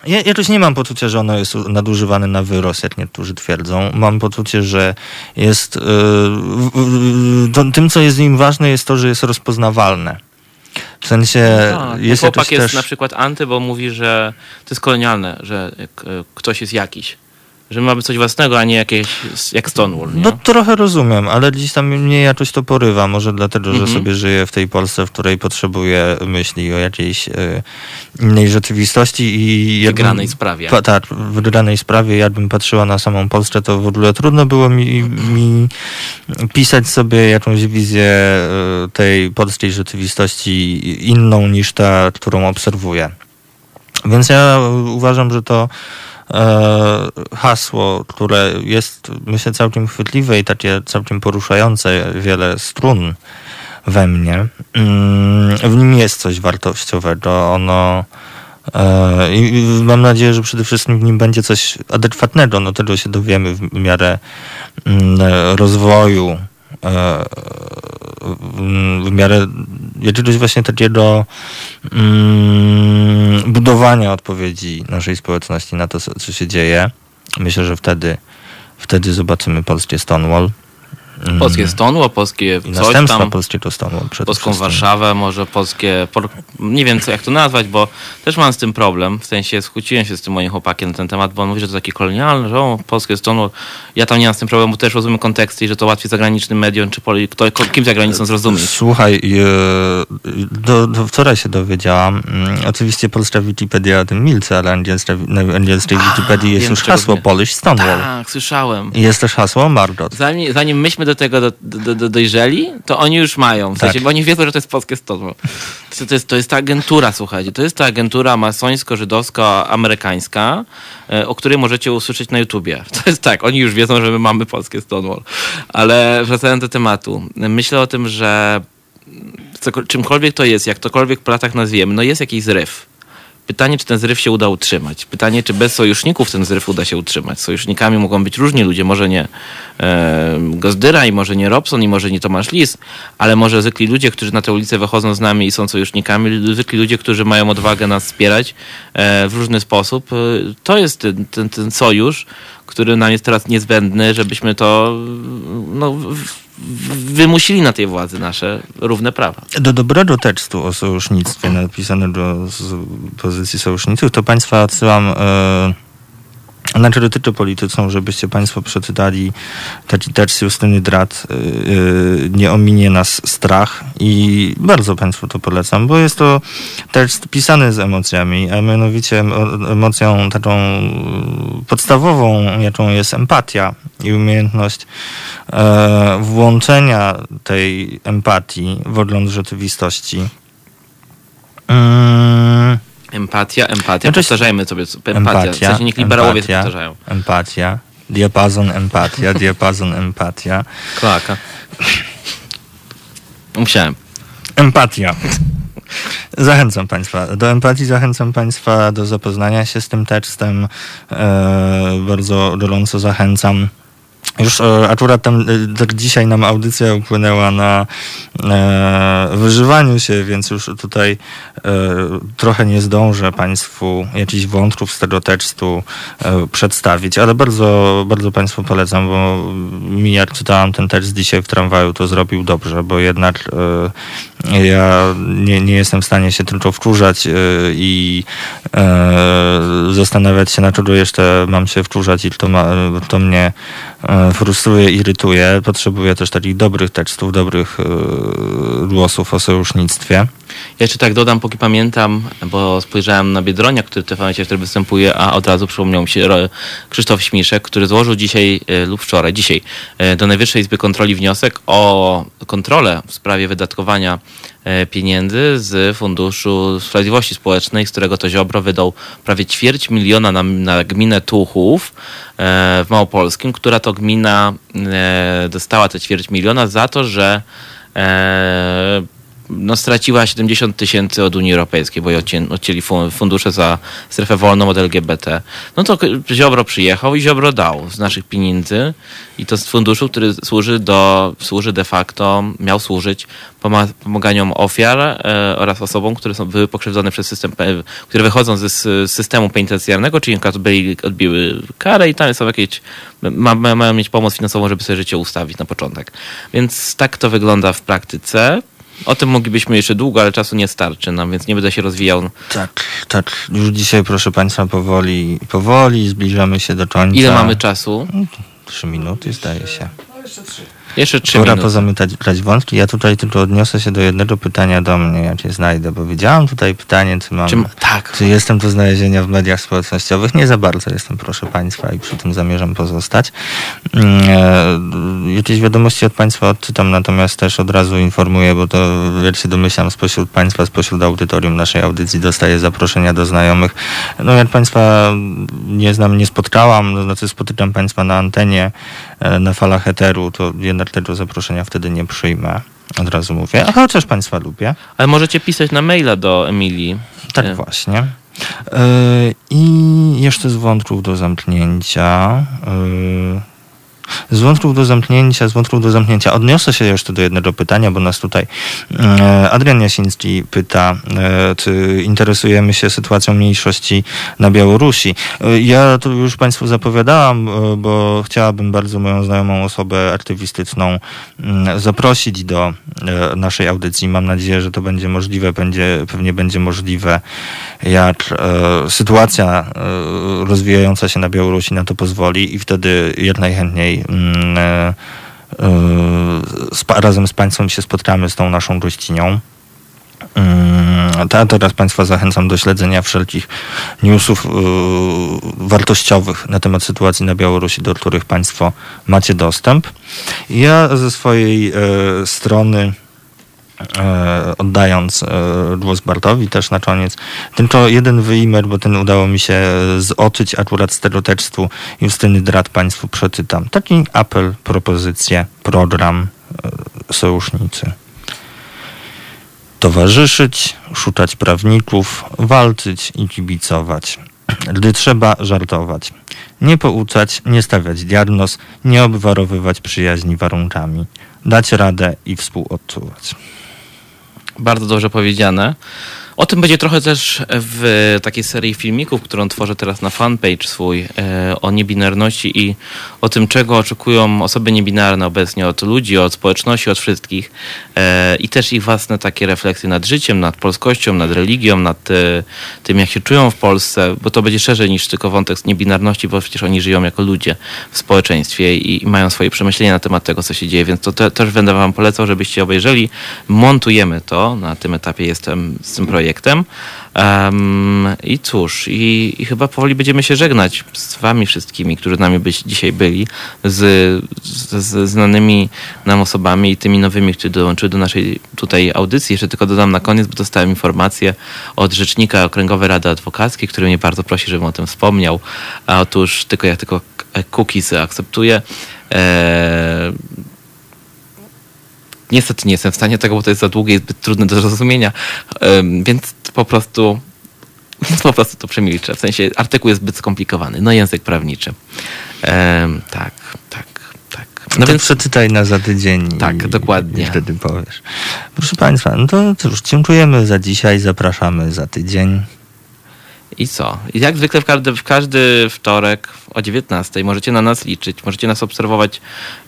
ja jakoś nie mam poczucia, że ono jest nadużywane na wyrost, jak niektórzy twierdzą. Mam poczucie, że jest. Yy, w- to, tym, co jest w nim ważne, jest to, że jest rozpoznawalne. W sensie Tak, jest chłopak jest też. na przykład anty, bo mówi, że to jest kolonialne, że e, ktoś jest jakiś. Że ma być coś własnego, a nie jakieś jak Stonewall. Nie? No trochę rozumiem, ale gdzieś tam mnie jakoś to porywa. Może dlatego, że Mhm. sobie żyję w tej Polsce, w której potrzebuję myśli o jakiejś y, innej rzeczywistości i jakbym- Wygranej sprawie. Pa, tak, w wygranej sprawie. Jakbym patrzyła na samą Polskę, to w ogóle trudno było mi, mi pisać sobie jakąś wizję y, tej polskiej rzeczywistości inną niż ta, którą obserwuję. Więc ja uważam, że to e, hasło, które jest myślę całkiem chwytliwe i takie całkiem poruszające wiele strun we mnie, mm, w nim jest coś wartościowego. Ono e, i mam nadzieję, że przede wszystkim w nim będzie coś adekwatnego. No tego się dowiemy w miarę mm, rozwoju e, w- w miarę jakiegoś właśnie takiego mm, budowania odpowiedzi naszej społeczności na to, co się dzieje. Myślę, że wtedy Wtedy zobaczymy polskie Stonewall. Mm. Polskie Stonewall, polskie I coś następstwa tam. polskiego przede Polską wszystkim. Warszawę, może polskie. Nie wiem, co, jak to nazwać, bo też mam z tym problem. W sensie skłóciłem się z tym moim chłopakiem na ten temat, bo on mówi, że to takie kolonialne, że o, polskie Stonewall. Ja tam nie mam z tym problemu, bo też rozumiem konteksty i że to łatwiej zagranicznym mediom, czy poli, kto, kim za granicą zrozumieć. Słuchaj, e, do, do wczoraj się dowiedziałam. mm, Oczywiście polska Wikipedia o tym milczy, ale angielska, na angielskiej Wikipedii jest już hasło Polish Stonewall. Tak, słyszałem. Jest też hasło Margot. Zanim, zanim myśmy do tego do, do, do, dojrzeli, to oni już mają. W sensie, Tak. bo oni wiedzą, że to jest polskie Stonewall. To, to, jest, to jest ta agentura, słuchajcie. To jest ta agentura masońsko-żydowsko-amerykańska, e, o której możecie usłyszeć na YouTubie. To jest tak, oni już wiedzą, że my mamy polskie Stonewall. Ale wracając do tematu. Myślę o tym, że czymkolwiek to jest, jak tokolwiek po latach nazwiemy, no jest jakiś zryw. Pytanie, czy ten zryw się uda utrzymać. Pytanie, czy bez sojuszników ten zryw uda się utrzymać. Sojusznikami mogą być różni ludzie, może nie e, Gozdyra i może nie Robson i może nie Tomasz Lis, ale może zwykli ludzie, którzy na tę ulicę wychodzą z nami i są sojusznikami, zwykli ludzie, którzy mają odwagę nas wspierać e, w różny sposób. E, to jest ten, ten, ten sojusz, który nam jest teraz niezbędny, żebyśmy to no, wymusili na tej władzy nasze równe prawa. Do dobrego tekstu o sojusznictwie napisanego z pozycji sojuszników, to Państwa odsyłam na krytykę polityczną, żebyście Państwo przeczytali taki tekst Justyny Drat e, Nie ominie nas strach i bardzo Państwu to polecam, bo jest to tekst pisany z emocjami, a mianowicie emo- emocją taką podstawową, jaką jest empatia i umiejętność e, włączenia tej empatii w ogląd rzeczywistości. Mm, Empatia, empatia. Znaczy- Powtarzajmy sobie co- empatia. w empatia, sensie niech liberałowie to empatia, powtarzają. empatia, diapazon empatia, diapazon empatia, Klaka. Musiałem. empatia. Zachęcam Państwa do empatii, zachęcam Państwa do zapoznania się z tym tekstem. E, bardzo gorąco zachęcam. Już e, akurat tam e, tak dzisiaj nam audycja upłynęła na e, wyżywaniu się, więc już tutaj e, trochę nie zdążę Państwu jakichś wątków z tego tekstu e, przedstawić, ale bardzo, bardzo Państwu polecam, bo mi jak czytałam ten tekst dzisiaj w tramwaju, to zrobił dobrze, bo jednak e, ja nie, nie jestem w stanie się tylko wkurzać i zastanawiać się, na czego jeszcze mam się wkurzać i to, ma, to mnie frustruje, irytuje. Potrzebuję też takich dobrych tekstów, dobrych e, głosów o sojusznictwie. Ja jeszcze tak dodam, póki pamiętam, bo spojrzałem na Biedronia, który w wtedy występuje, a od razu przypomniał mi się Krzysztof Śmiszek, który złożył dzisiaj e, lub wczoraj, dzisiaj e, do Najwyższej Izby Kontroli wniosek o kontrolę w sprawie wydatkowania e, pieniędzy z Funduszu Sprawiedliwości Społecznej, z którego to Ziobro wydał prawie ćwierć miliona na, na gminę Tuchów w Małopolskim, która to gmina dostała te ćwierć miliona za to, że no, straciła 70 tysięcy od Unii Europejskiej, bo odcięli fu- fundusze za strefę wolną od LGBT. No to Ziobro przyjechał i Ziobro dał z naszych pieniędzy i to z funduszu, który służy do, służy de facto, miał służyć poma- pomaganiom ofiar e, oraz osobom, które są, były pokrzywdzone przez system, które wychodzą ze s- systemu penitencjarnego, czyli byli, odbiły karę i tam są jakieś, ma, ma, mają mieć pomoc finansową, żeby sobie życie ustawić na początek. Więc tak to wygląda w praktyce. O tym moglibyśmy jeszcze długo, ale czasu nie starczy nam, więc nie będę się rozwijał. Tak, tak. Już dzisiaj, proszę Państwa, powoli, powoli zbliżamy się do końca. Ile mamy czasu? Trzy minuty, zdaje się. Jeszcze trzy Pora minuty. pozamykać grać wątki. Ja tutaj tylko odniosę się do jednego pytania do mnie, jak je znajdę, bo widziałam tutaj pytanie, czy mam... Czym, tak. Czy jestem do znalezienia w mediach społecznościowych? Nie za bardzo jestem, proszę Państwa, i przy tym zamierzam pozostać. Mm, e, Jakieś wiadomości od Państwa odczytam, natomiast też od razu informuję, bo to, jak się domyślam, spośród Państwa, spośród audytorium naszej audycji dostaję zaproszenia do znajomych. No jak Państwa nie znam, nie spotkałam, to znaczy spotykam Państwa na antenie, e, na falach eteru, to jednak tego zaproszenia wtedy nie przyjmę. Od razu mówię, a chociaż Państwa lubię. Ale możecie pisać na maila do Emilii. Tak E, właśnie. E, I jeszcze z wątków do zamknięcia. Z wątków do zamknięcia, z wątków do zamknięcia. Odniosę się jeszcze do jednego pytania, bo nas tutaj e, Adrian Jasiński pyta, e, czy interesujemy się sytuacją mniejszości na Białorusi. E, Ja to już Państwu zapowiadałam, bo chciałabym bardzo moją znajomą osobę aktywistyczną mm, zaprosić do naszej audycji. Mam nadzieję, że to będzie możliwe, będzie, pewnie będzie możliwe, jak sytuacja rozwijająca się na Białorusi na to pozwoli i wtedy jak najchętniej mm, e, e, razem z Państwem się spotkamy z tą naszą gościnią. Mm, ja teraz Państwa zachęcam do śledzenia wszelkich newsów y, wartościowych na temat sytuacji na Białorusi, do których Państwo macie dostęp. Ja ze swojej e, strony e, oddając e, głos Bartowi też na koniec. Tylko jeden wyimer, bo ten udało mi się zoczyć akurat z tego tekstu Justyny Drat Państwu przeczytam. Taki apel, propozycję, program e, sojusznicy. Towarzyszyć, szukać prawników, walczyć i kibicować. Gdy trzeba żartować. Nie pouczać, nie stawiać diagnoz, nie obwarowywać przyjaźni warunkami. Dać radę i współodczuwać. Bardzo dobrze powiedziane. O tym będzie trochę też w takiej serii filmików, którą tworzę teraz na fanpage swój, e, o niebinarności i o tym, czego oczekują osoby niebinarne obecnie od ludzi, od społeczności, od wszystkich. E, I też ich własne takie refleksje nad życiem, nad polskością, nad religią, nad e, tym, jak się czują w Polsce, bo to będzie szerzej niż tylko wątek niebinarności, bo przecież oni żyją jako ludzie w społeczeństwie i, mają swoje przemyślenia na temat tego, co się dzieje, więc to te, też będę wam polecał, żebyście obejrzeli. Montujemy to, na tym etapie jestem z tym projektem. Em, I cóż, i, i chyba powoli będziemy się żegnać z wami wszystkimi, którzy z nami być, dzisiaj byli, z, z, z znanymi nam osobami i tymi nowymi, którzy dołączyły do naszej tutaj audycji. Jeszcze tylko dodam na koniec, bo dostałem informację od rzecznika Okręgowej Rady Adwokackiej, który mnie bardzo prosi, żebym o tym wspomniał. A otóż tylko ja tylko cookies akceptuję. Eee, Niestety nie jestem w stanie tego, bo to jest za długie i zbyt trudne do zrozumienia, więc po prostu więc po prostu to przemilczę. W sensie artykuł jest zbyt skomplikowany. No język prawniczy. Tak, tak, tak. No więc więc przeczytaj na za tydzień. Tak, i, dokładnie. I wtedy powiesz. Proszę Państwa, no to cóż, dziękujemy za dzisiaj, zapraszamy za tydzień. I co? I jak zwykle w każdy, w każdy wtorek o 19 możecie na nas liczyć, możecie nas obserwować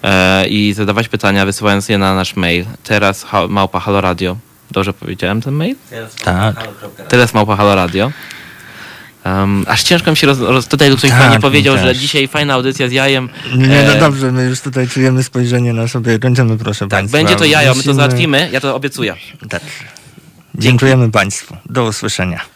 e, i zadawać pytania, wysyłając je na nasz mail. Teraz ha, małpa Halo Radio. Dobrze powiedziałem ten mail? Tak. Teraz małpa Halo Radio. Um, aż ciężko mi się roz, roz, tutaj ktoś Tak, fajnie powiedział, że dzisiaj fajna audycja z jajem. Nie, no E, dobrze, my już tutaj czujemy spojrzenie na sobie. Kończymy, proszę Tak, Państwa. będzie to jajo, my to załatwimy, ja to obiecuję. Tak. Dziękujemy Państwu. Do usłyszenia.